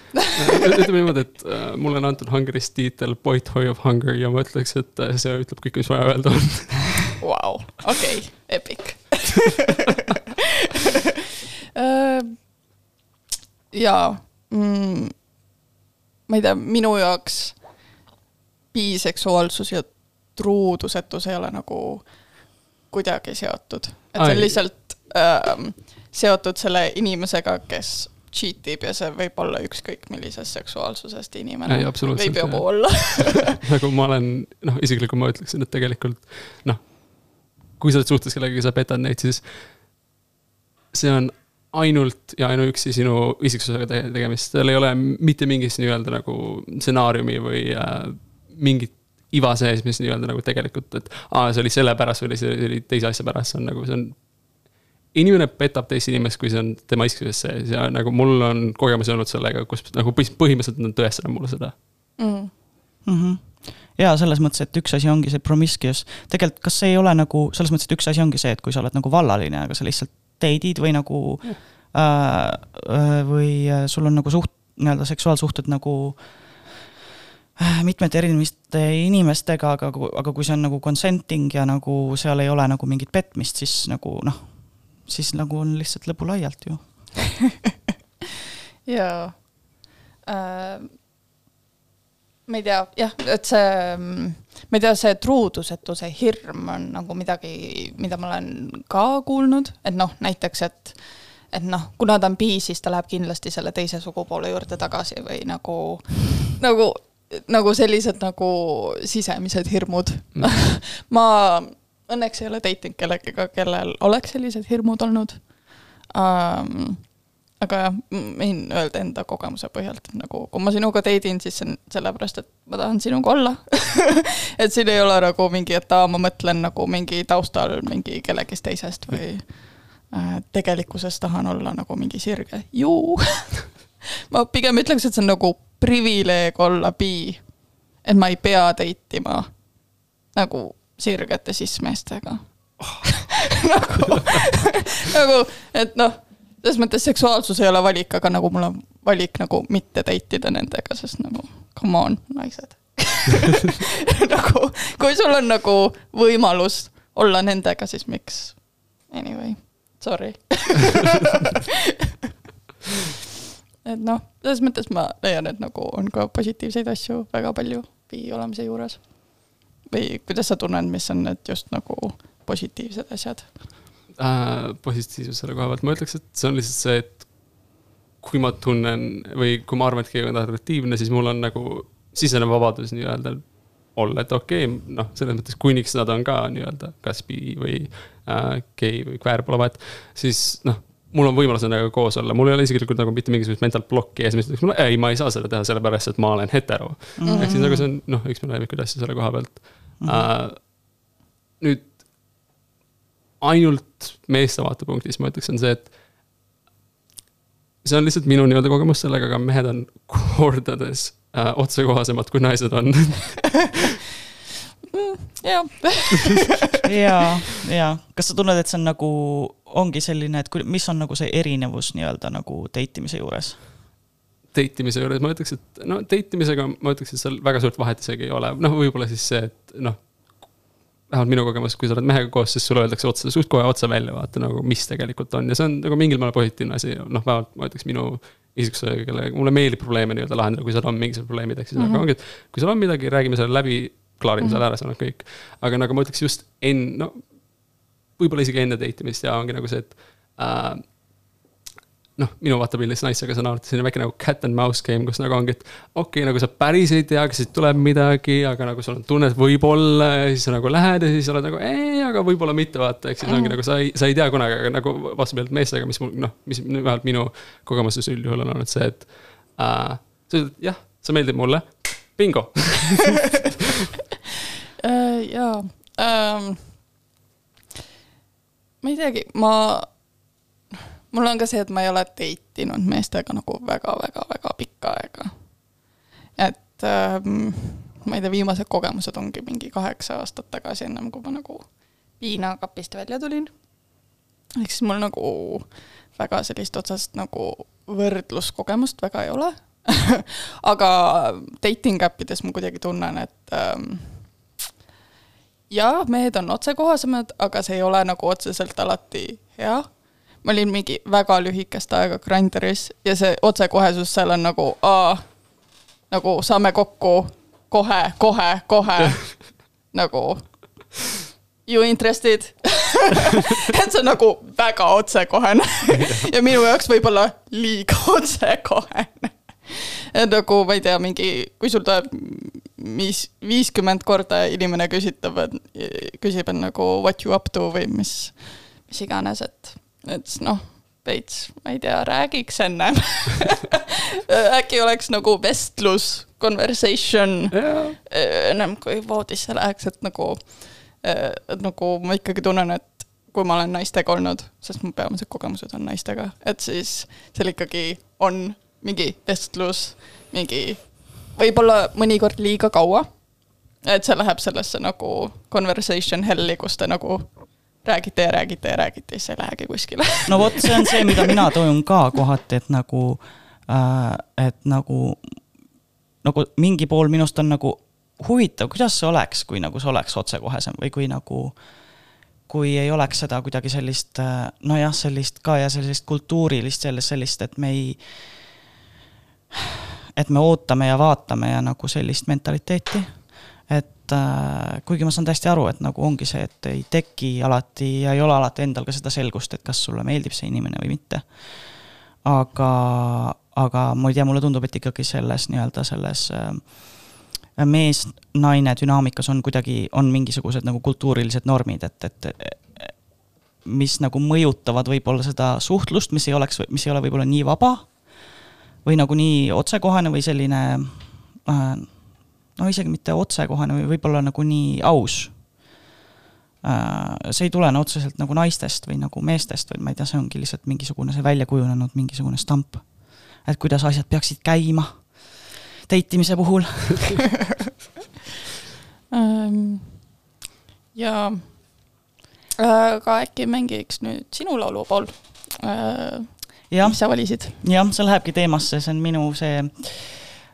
ütleme niimoodi, et äh, mulle on antud Hungary's tiitel Boy-Toy of Hunger ja ma ütleks, et äh, see ütleb kõik, mis vaja öelda on. Vau, okei, epic jaa mm,, ma ei tea, minu jaoks biseksuaalsus ja truudusetus ei ole nagu kuidagi seotud. et see on lihtsalt äh, seotud selle inimesega, kes cheat ib ja see võib olla ükskõik millisest seksuaalsusest inimene. võib ju olla nagu ma olen, noh, isiklikult ma ütleksin, et tegelikult noh, kui sa oled suhtes kellegagi, sa petad neid, siis see on ainult ja ainuüksi sinu isiksusega te tegemist, seal ei ole mitte mingit nii-öelda nagu stsenaariumi või äh, mingit iva sees, mis nii-öelda nagu tegelikult, et aa, see oli sellepärast või see oli teise asja pärast, see on nagu, see on. inimene petab teist inimest, kui see on tema isikuses sees ja nagu mul on kogemusi olnud sellega, kus nagu põhimõtteliselt nad tõestavad mulle seda. Mm.. Mm -hmm ja selles mõttes, et üks asi ongi see promiscuous, tegelikult kas see ei ole nagu selles mõttes, et üks asi ongi see, et kui sa oled nagu vallaline, aga sa lihtsalt date'id või nagu äh, äh, või äh, sul on nagu suht, nii-öelda seksuaalsuhted nagu äh, mitmete erinevate inimestega, aga, aga kui see on nagu consenting ja nagu seal ei ole nagu mingit petmist, siis nagu noh, siis nagu on lihtsalt lõbulaialt ju. Jaa. Äh, ma ei tea, jah, et see, ma ei tea, see truudusetuse hirm on nagu midagi, mida ma olen ka kuulnud, et noh, näiteks, et et noh, kuna ta on bi, siis ta läheb kindlasti selle teise sugupoole juurde tagasi või nagu, nagu, nagu sellised nagu sisemised hirmud mm. ma õnneks ei ole date inud kellegagi, kellel oleks sellised hirmud olnud um, aga jah, võin öelda enda kogemuse põhjalt, nagu kui ma sinuga date in, siis see on sellepärast, et ma tahan sinuga olla et siin ei ole nagu mingi, et aa, ma mõtlen nagu mingi taustal mingi kellegist teisest või äh, tegelikkuses tahan olla nagu mingi sirge, juu ma pigem ütleks, et see on nagu privileeg olla bi. et ma ei pea date ima nagu sirgete cis-meestega oh. nagu nagu, et noh selles mõttes seksuaalsus ei ole valik, aga nagu mul on valik nagu mitte date ida nendega, sest nagu come on, naised nagu, kui sul on nagu võimalus olla nendega, siis miks? Anyway, sorry et noh, selles mõttes ma leian, et nagu on ka positiivseid asju väga palju bi olemise juures. või kuidas sa tunned, mis on need just nagu positiivsed asjad? Äh, positiivsus selle koha pealt, ma ütleks, et see on lihtsalt see, et kui ma tunnen või kui ma arvan, et keegi on atraktiivne, siis mul on nagu sisenev vabadus nii-öelda olla, et okei okay,, noh, selles mõttes kuniks nad on ka nii-öelda kas bi või äh, gei või queer, pole vahet, siis noh mul on võimalus nendega koos olla, mul ei ole isiklikult nagu mitte mingisugust mental blokki ees, mis ütleks mulle, ei, ma ei saa seda teha sellepärast, et ma olen hetero mm. -hmm. ehk siis nagu see on noh, üks mu lemmikuid asju selle koha pealt mm. -hmm. Uh, nüüd ainult meeste vaatepunktist ma ütleks, on see, et see on lihtsalt minu nii-öelda kogemus sellega, aga mehed on kordades äh, otsekohasemad, kui naised on jah. ja, ja kas sa tunned, et see on nagu, ongi selline, et kui, mis on nagu see erinevus nii-öelda nagu date imise juures? date imise juures ma ütleks, et no date imisega ma ütleks, et seal väga suurt vahet isegi ei ole, noh, võib-olla siis see, et noh. Vähemalt minu kogemus, kui sa oled mehega koos, siis sulle öeldakse otsa, suht kohe otse välja, vaata nagu, mis tegelikult on ja see on nagu mingil määral positiivne asi, noh, vähemalt ma ütleks minu isiksuse, kelle, mulle meeldib probleeme nii-öelda lahendada, kui seal on mingisugused probleemid, ehk siis mm -hmm. aga ongi, et kui seal on midagi, räägime selle läbi, klaarime mm -hmm. selle ära, see on kõik. aga nagu ma ütleks just enne, no võib-olla isegi enne date imist ja ongi nagu see, et äh, noh, minu vaatepildis naisega saan aru, et selline väike nagu cat and mouse game, kus nagu ongi, et okei okay,, nagu sa päris ei tea, kas siit tuleb midagi, aga nagu sul on tunne, et võib-olla ja siis sa nagu lähed ja siis oled nagu ei, aga võib-olla mitte, vaata, ehk siis ongi mm. nagu sa ei, sa ei tea kunagi, aga nagu vastupidi meestega, mis mul noh, mis vähemalt minu kogemuses üldjuhul on olnud see, et äh,. sa ütled jah, sa meeldid mulle, bingo uh, jaa um,. ma ei teagi, ma mul on ka see, et ma ei ole date inud meestega nagu väga-väga-väga pikka aega. et ähm, ma ei tea, viimased kogemused ongi mingi kaheksa aastat tagasi, ennem kui ma nagu piinakapist välja tulin. ehk siis mul nagu väga sellist otsest nagu võrdluskogemust väga ei ole aga dating äpp ides ma kuidagi tunnen, et ähm, jaa, mehed on otsekohasemad, aga see ei ole nagu otseselt alati hea ma olin mingi väga lühikest aega Grinderis ja see otsekohesus seal on nagu aa, nagu saame kokku kohe, kohe, kohe. Nagu you interested? Et see on nagu väga otsekohene. Ja minu jaoks võib-olla liiga otsekohene. et nagu ma ei tea, mingi, kui sul tuleb viis, viiskümmend korda inimene küsitab, küsib, et nagu what you up to? või mis, mis iganes, et et noh, veits, ma ei tea, räägiks ennem äkki oleks nagu vestlus, conversation yeah. ennem kui voodisse läheks, et nagu, et nagu ma ikkagi tunnen, et kui ma olen naistega olnud, sest mu peamised kogemused on naistega, et siis seal ikkagi on mingi vestlus, mingi võib-olla mõnikord liiga kaua. et see läheb sellesse nagu conversation hell'i, kus te nagu räägite ja räägite ja räägite ja siis ei lähegi kuskile. no vot, see on see, mida mina toon ka kohati, et nagu äh,, et nagu, nagu mingi pool minust on nagu huvitav, kuidas see oleks, kui nagu see oleks otsekohesem või kui nagu kui ei oleks seda kuidagi sellist äh, nojah, sellist ka ja sellist kultuurilist, sellest sellist, et me ei, et me ootame ja vaatame ja nagu sellist mentaliteeti et äh, kuigi ma saan täiesti aru, et nagu ongi see, et ei teki alati ja ei ole alati endal ka seda selgust, et kas sulle meeldib see inimene või mitte. aga, aga ma ei tea, mulle tundub, et ikkagi selles nii-öelda selles äh, mees-naine dünaamikas on kuidagi, on mingisugused nagu kultuurilised normid, et, et mis nagu mõjutavad võib-olla seda suhtlust, mis ei oleks, mis ei ole võib-olla nii vaba või nagu nii otsekohene või selline äh, no isegi mitte otsekohene või võib-olla nagu nii aus. Äh, see ei tulene otseselt nagu naistest või nagu meestest, vaid ma ei tea, see ongi lihtsalt mingisugune see välja kujunenud mingisugune stamp. et kuidas asjad peaksid käima date imise puhul ähm, ja aga äkki mängiks nüüd sinu laulupool äh,. mis sa valisid? jah, see lähebki teemasse, see on minu see äh,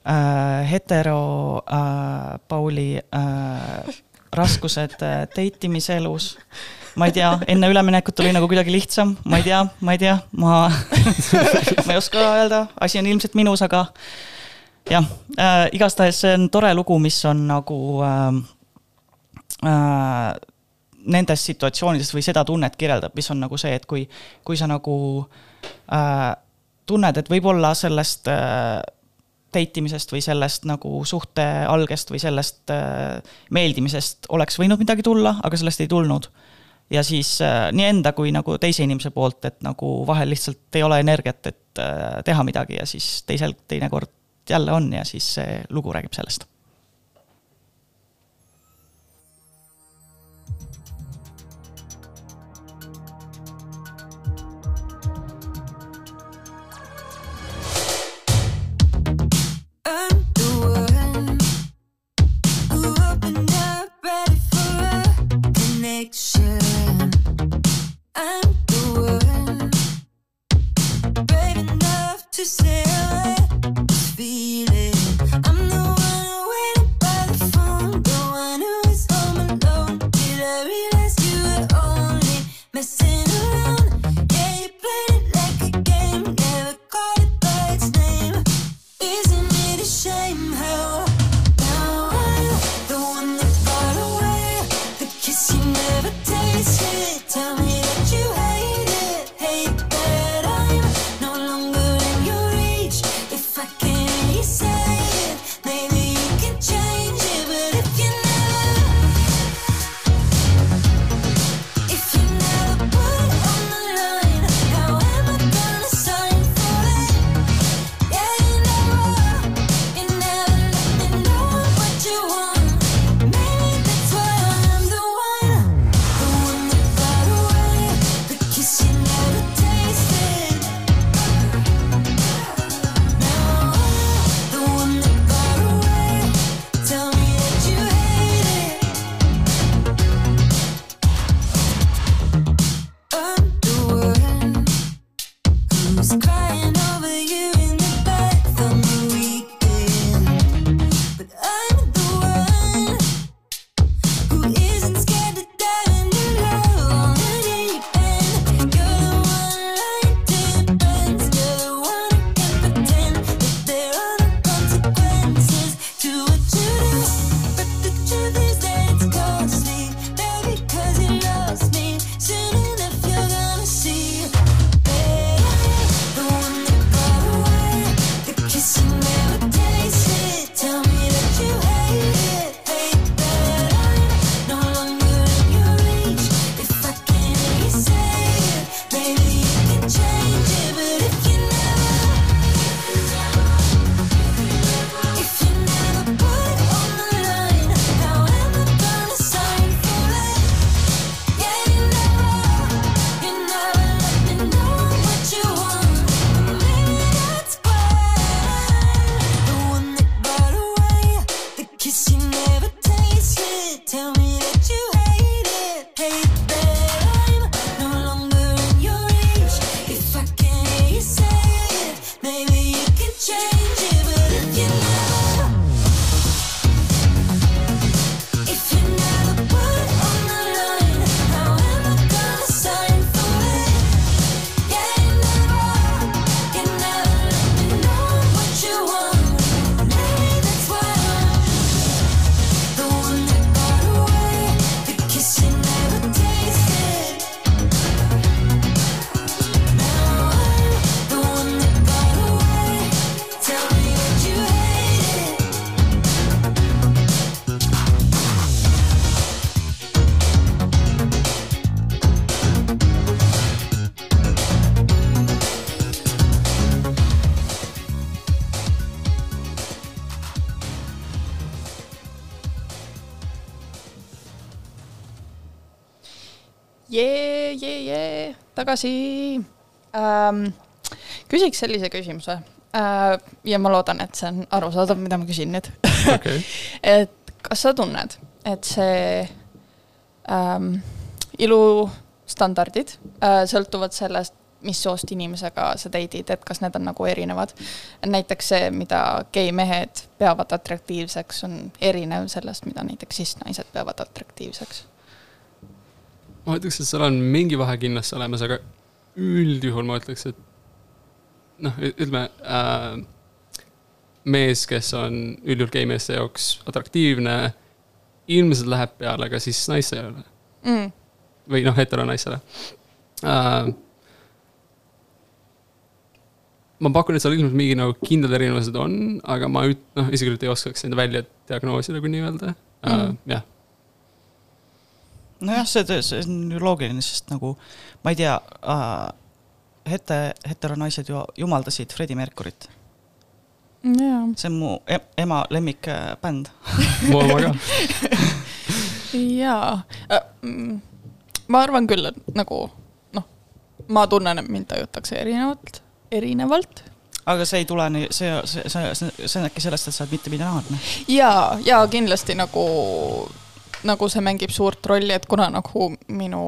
äh, hetero äh, Pauli äh, raskused äh, date imise elus. ma ei tea, enne üleminekut oli nagu kuidagi lihtsam, ma ei tea, ma ei tea, ma ma ei oska öelda, asi on ilmselt minus, aga jah äh,, igastahes see on tore lugu, mis on nagu äh, äh, nendes situatsioonides või seda tunnet kirjeldab, mis on nagu see, et kui, kui sa nagu äh, tunned, et võib-olla sellest äh, date imisest või sellest nagu suhte algest või sellest äh, meeldimisest oleks võinud midagi tulla, aga sellest ei tulnud. ja siis äh, nii enda kui nagu teise inimese poolt, et nagu vahel lihtsalt ei ole energiat, et äh, teha midagi ja siis teisel teinekord jälle on ja siis see lugu räägib sellest tagasi ähm,. küsiks sellise küsimuse äh, ja ma loodan, et see on arusaadav, mida ma küsin nüüd okei, et kas sa tunned, et see ähm, ilustandardid äh, sõltuvad sellest, mis soost inimesega sa date'id, et kas need on nagu erinevad. näiteks see, mida gei-mehed peavad atraktiivseks, on erinev sellest, mida näiteks cis-naised peavad atraktiivseks. Ma ütleks, et seal on mingi vahe kindlasti olemas, aga üldjuhul ma ütleks, et noh, ütleme äh,, mees, kes on üldjuhul geimeeste jaoks atraktiivne, ilmselt läheb peale ka siis naistele Mm. või noh, heteronaisele äh,. ma pakun, et seal ilmselt mingi nagu kindlad erinevused on, aga ma üt-, noh, isiklikult ei oskaks neid välja diagnoosida, kui nii-öelda äh, Mm.. jah, nojah, see, see on ju loogiline, sest nagu ma ei tea äh,, hete, heteronaised ju jumaldasid Freddie Mercury't, jaa see on mu em ema lemmikbänd. mu oma ka. jaa äh,, ma arvan küll, et nagu noh, ma tunnen, et mind tajutakse erinevalt, erinevalt. aga see ei tule nii, see, see, see, see, on äkki sellest, et sa oled mittebinaarne. ja, ja kindlasti nagu, nagu see mängib suurt rolli, et kuna nagu minu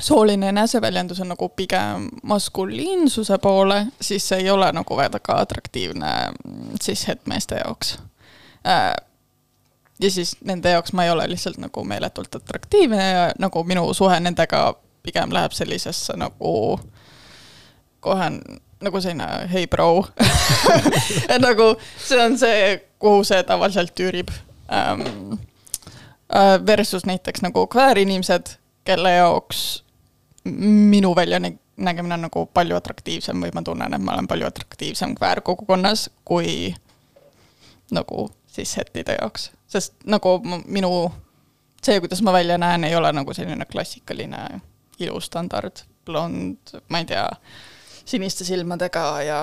sooline eneseväljendus on nagu pigem maskuliinsuse poole, siis see ei ole nagu väga atraktiivne siis hetmeeste jaoks äh, ja siis nende jaoks ma ei ole lihtsalt nagu meeletult atraktiivne ja nagu minu suhe nendega pigem läheb sellisesse nagu kohe nagu selline hei bro et nagu see on see, kuhu see tavaliselt tüürib ähm,. Versus näiteks nagu kväärinimesed, kelle jaoks minu väljanägemine on nagu palju atraktiivsem või ma tunnen, et ma olen palju atraktiivsem kväärkogukonnas kui nagu siis hetide jaoks, sest nagu minu see, kuidas ma välja näen, ei ole nagu selline klassikaline ilustandard, blond, ma ei tea, siniste silmadega ja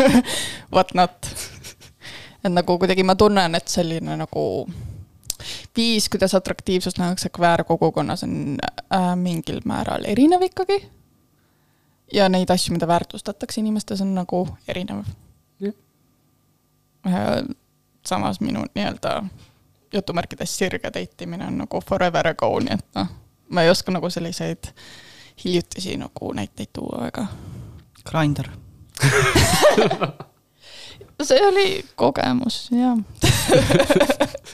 what not. et nagu kuidagi ma tunnen, et selline nagu viis, kuidas atraktiivsust nähakse kväärkogukonnas on äh, mingil määral erinev ikkagi. ja neid asju, mida väärtustatakse inimestes, on nagu erinev äh,. samas minu nii-öelda jutumärkides sirge date imine on nagu forever ago, nii et noh, ma ei oska nagu selliseid hiljutisi nagu näiteid tuua väga. Grinder. see oli kogemus, jah.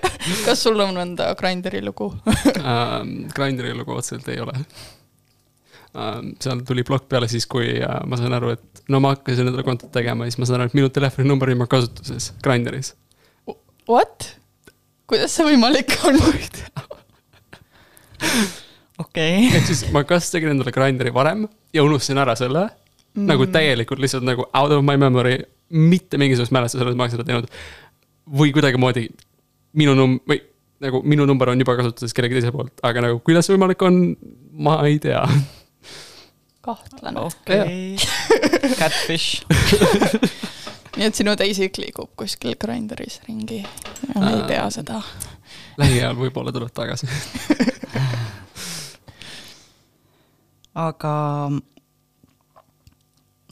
kas sul on mõnda Grinderi lugu? ähm,. Grinderi lugu otseselt ei ole ähm,. seal tuli plokk peale siis, kui äh, ma sain aru, et no ma hakkasin endale kontot tegema ja siis ma sain aru, et minu telefoninumber on juba kasutuses Grinderis. What? kuidas see võimalik on? okei okay.. ehk siis ma kas tegin endale Grinderi varem ja unustasin ära selle mm., nagu täielikult lihtsalt nagu out of my memory, mitte mingisugust mälestust sellest, ma oleks seda teinud. või kuidagimoodi minu num-, või nagu minu number on juba kasutuses kellegi teise poolt, aga nagu kuidas see võimalik on, ma ei tea. kahtlane. okei. Catfish. nii et sinu teisik liigub kuskil Grinderis ringi ja me ei tea seda. lähiajal võib-olla tuleb tagasi. aga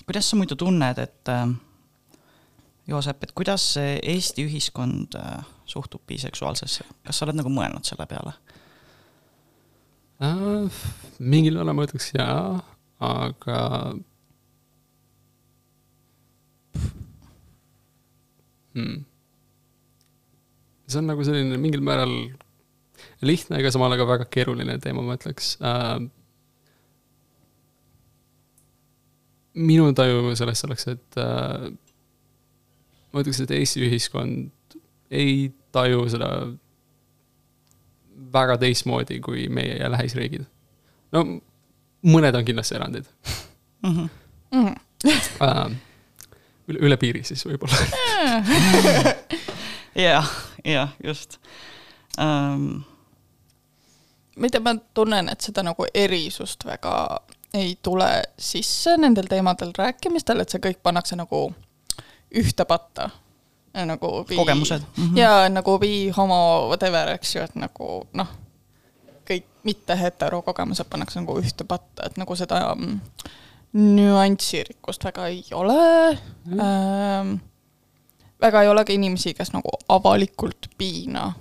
kuidas sa muidu tunned, et äh, Joosep, et kuidas Eesti ühiskond äh, suhtub biseksuaalsesse, kas sa oled nagu mõelnud selle peale? Äh, mingil määral ma ütleks jaa, aga. Hmm. see on nagu selline mingil määral lihtne, aga samal ajal ka väga keeruline teema, ma ütleks äh,. minu taju sellest oleks, et äh, ma ütleks, et Eesti ühiskond ei taju seda väga teistmoodi kui meie ja lähisriigid. no mõned on kindlasti erandid Mhm. Mm. uh,. üle, üle piiri siis võib-olla. jah, jah, just um,. tea, ma tunnen, et seda nagu erisust väga ei tule sisse nendel teemadel rääkimistel, et see kõik pannakse nagu ühte patta. Nagu bi- kogemused mm. -hmm. ja nagu bi, homo, whatever, eks ju, et nagu noh, kõik mitte hetero kogemused pannakse nagu ühte patta, et nagu seda mm, nüansirikkust väga ei ole mm.. Ähm, väga ei ole ka inimesi, kes nagu avalikult piina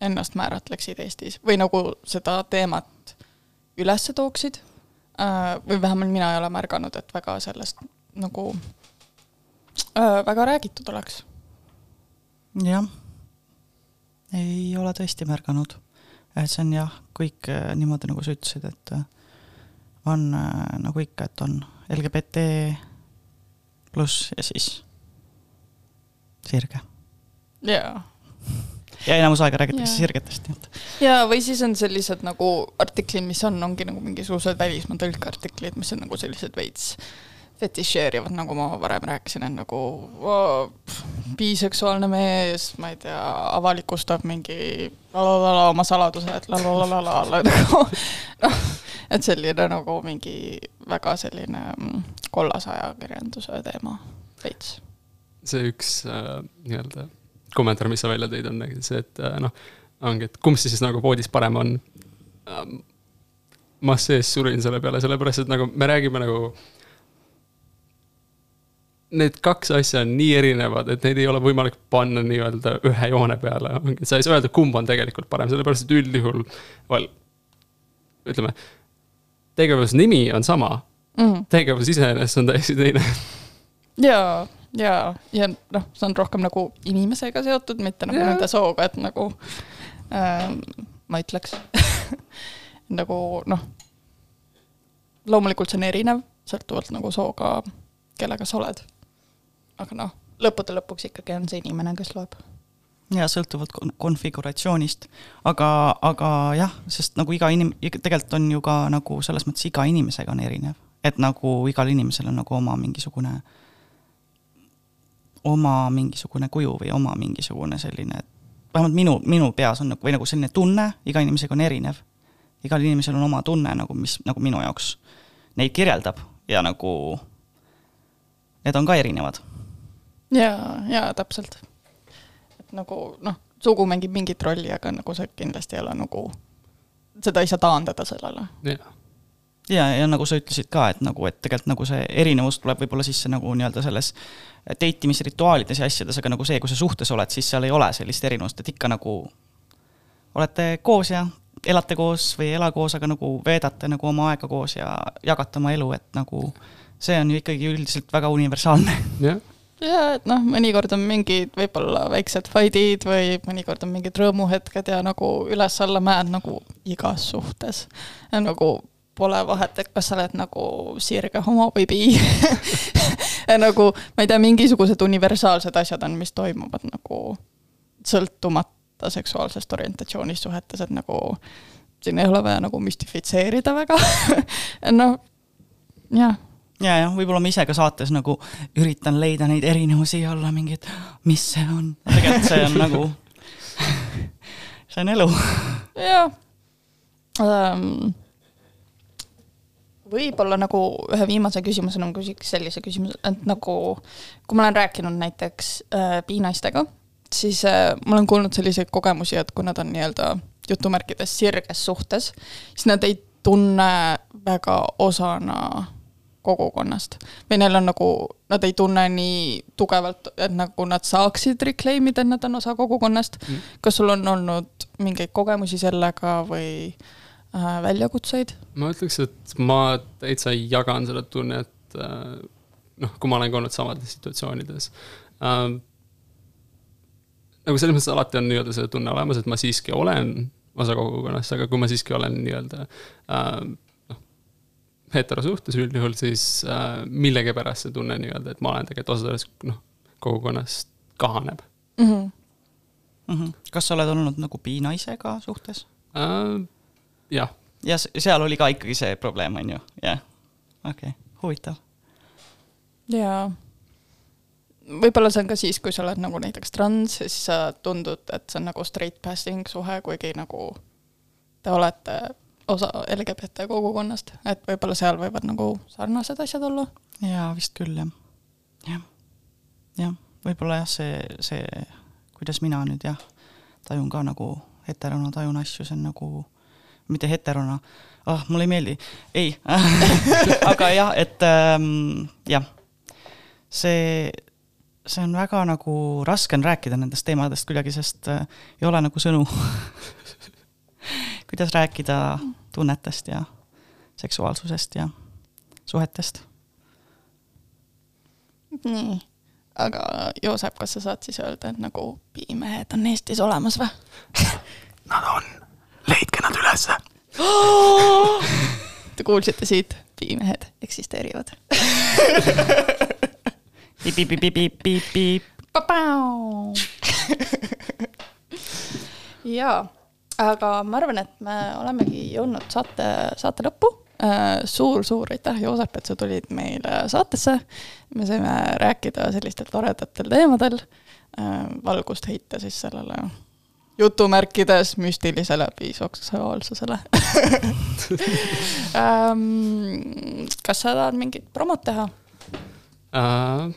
ennast määratleksid Eestis või nagu seda teemat üles tooksid äh,. või vähemalt mina ei ole märganud, et väga sellest nagu äh, väga räägitud oleks. Jah, ei ole tõesti märganud. et see on jah, kõik äh, niimoodi, nagu sa ütlesid, et äh, on äh, nagu ikka, et on LGBT pluss ja siis sirge. jaa. ja enamus aega räägitakse sirgetest, nii et. jaa, või siis on sellised nagu artiklid, mis on, ongi nagu mingisugused välismaa tõlkeartiklid, mis on nagu sellised veits fetišeerivad, nagu ma varem rääkisin, et nagu oh, biseksuaalne mees, ma ei tea, avalikustab mingi lalalala oma saladused, lalalala, nagu noh, et selline nagu mingi väga selline mm, kollase ajakirjanduse teema veits see üks äh, nii-öelda kommentaar, mis sa välja tõid, on see, et äh, noh, ongi, et kumb siis nagu voodis parem on ähm,. ma sees surin selle peale, sellepärast et nagu me räägime nagu. Need kaks asja on nii erinevad, et neid ei ole võimalik panna nii-öelda ühe joone peale, sa ei saa öelda, kumb on tegelikult parem, sellepärast et üldjuhul, ütleme, tegevuse nimi on sama mm., tegevus iseenesest on täiesti teine. jaa ja, ja noh, see on rohkem nagu inimesega seotud, mitte nagu ja. nende sooga, et nagu äh, ma ütleks nagu noh, loomulikult see on erinev, sõltuvalt nagu sooga, kellega sa oled. Aga noh, lõppude lõpuks ikkagi on see inimene, kes loeb ja sõltuvalt konfiguratsioonist, aga, aga jah, sest nagu iga inim-, tegelikult on ju ka nagu selles mõttes iga inimesega on erinev, et nagu igal inimesel on nagu oma mingisugune oma mingisugune kuju või oma mingisugune selline, vähemalt minu, minu peas on nagu, või nagu selline tunne, iga inimesega on erinev. igal inimesel on oma tunne nagu, mis nagu minu jaoks neid kirjeldab ja nagu need on ka erinevad. Jaa, jaa, täpselt. et nagu noh, sugu mängib mingit rolli, aga nagu see kindlasti ei ole nagu, seda ei saa taandada sellele. jah ja, ja nagu sa ütlesid ka, et nagu, et tegelikult nagu see erinevus tuleb võib-olla sisse nagu nii-öelda selles date imisrituaalides ja asjades, aga nagu see, kui sa suhtes oled, siis seal ei ole sellist erinevust, et ikka nagu olete koos ja elate koos või ei ela koos, aga nagu veedate nagu oma aega koos ja jagate oma elu, et nagu see on ju ikkagi üldiselt väga universaalne. jah ja et noh, mõnikord on mingid võib-olla väiksed fight'id või mõnikord on mingid rõõmuhetked ja nagu üles-alla mäed nagu igas suhtes. nagu pole vahet, et kas sa oled nagu sirge homo või bi. Nagu ma ei tea, mingisugused universaalsed asjad on, mis toimuvad nagu sõltumata seksuaalsest orientatsioonist suhetes, et nagu siin ei ole vaja nagu müstifitseerida väga. Noh, jah ja, jah, võib-olla ma ise ka saates nagu üritan leida neid erinevusi ja olla mingi, et mis see on, tegelikult see on nagu, see on elu. jah um, võib-olla nagu ühe viimase küsimusena ma küsiks sellise küsimuse, et nagu kui ma olen rääkinud näiteks äh, piinaistega, siis äh, ma olen kuulnud selliseid kogemusi, et kui nad on nii-öelda jutumärkides sirges suhtes, siis nad ei tunne väga osana kogukonnast. või neil on nagu, nad ei tunne nii tugevalt, et nagu nad saaksid reclaim ida, et nad on osa kogukonnast mm.. kas sul on olnud mingeid kogemusi sellega või äh, väljakutseid? ma ütleks, et ma täitsa jagan seda tunnet äh, noh, kui ma olen ka olnud samades situatsioonides äh,. nagu selles mõttes alati on nii-öelda see tunne olemas, et ma siiski olen osa kogukonnast, aga kui ma siiski olen nii-öelda äh, heterosuhtes üldjuhul, siis äh, millegipärast see tunne nii-öelda, et ma olen tegelikult osa sellest noh, kogukonnast kahaneb mm. -hmm. Mm -hmm. kas sa oled olnud nagu piinaisega suhtes äh,? jah. ja seal oli ka ikkagi see probleem, on ju, jah, okei okay., huvitav. jaa, võib-olla see on ka siis, kui sa oled nagu näiteks trans ja siis sa tundud, et see on nagu straight passing suhe, kuigi nagu te olete osa LGBT kogukonnast, et võib-olla seal võivad nagu sarnased asjad olla. jaa, vist küll jah, jah, jah, võib-olla jah, see, see, kuidas mina nüüd jah, tajun ka nagu heterona tajun asju, see on nagu mitte heterona. ah mulle ei meeldi, ei. Aga jah, et ähm, jah, see, see on väga nagu raske on rääkida nendest teemadest kuidagi, sest äh, ei ole nagu sõnu kuidas rääkida tunnetest ja seksuaalsusest ja suhetest. nii, aga Joosep, kas sa saad siis öelda, et nagu piimehed on Eestis olemas või? Nad on, leidke nad ülesse Te kuulsite siit, piimehed eksisteerivad. Jaa, aga ma arvan, et me olemegi jõudnud saate, saate lõppu suur-suur äh, aitäh, Joosep, et sa tulid meile saatesse. me saime rääkida sellistel toredatel teemadel, äh, valgust heita siis sellele jutumärkides müstilisele biseksuaalsusele ähm, kas sa tahad mingit promot teha uh,?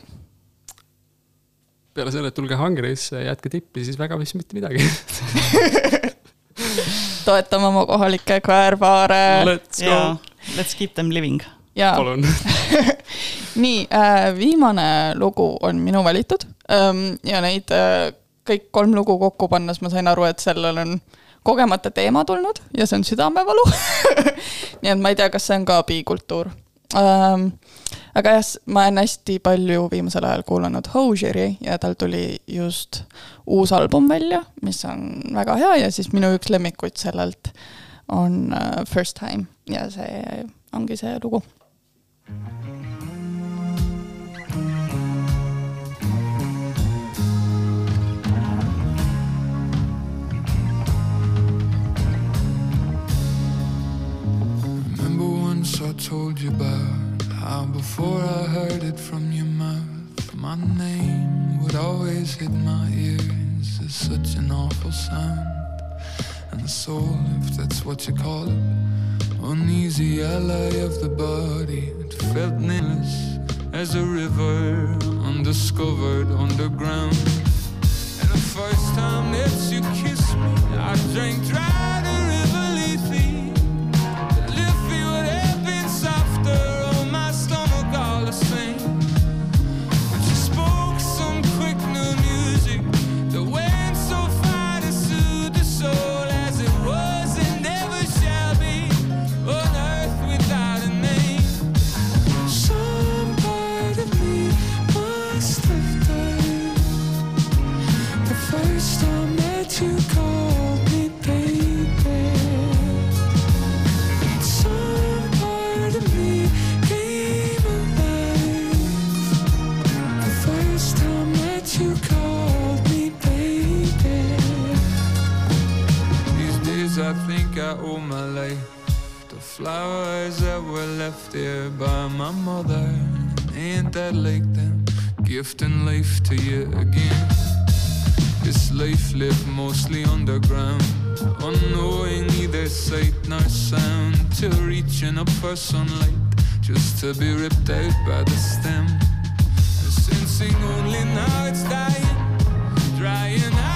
peale selle, et tulge Hungary'sse, jätke tippi, siis väga vist mitte midagi toetame oma kohalikke kväärpaare. Let's go yeah.. Let's keep them living. palun nii äh,, viimane lugu on minu valitud ähm, ja neid äh, kõik kolm lugu kokku pannes ma sain aru, et sellel on kogemata teema tulnud ja see on südamevalu nii et ma ei tea, kas see on ka bikultuur ähm,. Aga jah, ma olen hästi palju viimasel ajal kuulanud Hosier'i ja tal tuli just uus album välja, mis on väga hea ja siis minu üks lemmikuid sellelt on uh, First Time ja see ongi see lugu. I told you about how before I heard it from your mouth, my name would always hit my ears as such an awful sound. And the soul, if that's what you call it, uneasy ally of the body, it felt nameless as a river undiscovered underground. And the first time that you kissed me, I drank dry flowers that were left here by my mother. Ain't that like them gifting life to you again? This life lived mostly underground, unknowing neither sight nor sound, till reaching up for sunlight, just to be ripped out by the stem. Sensing only now it's dying, drying out.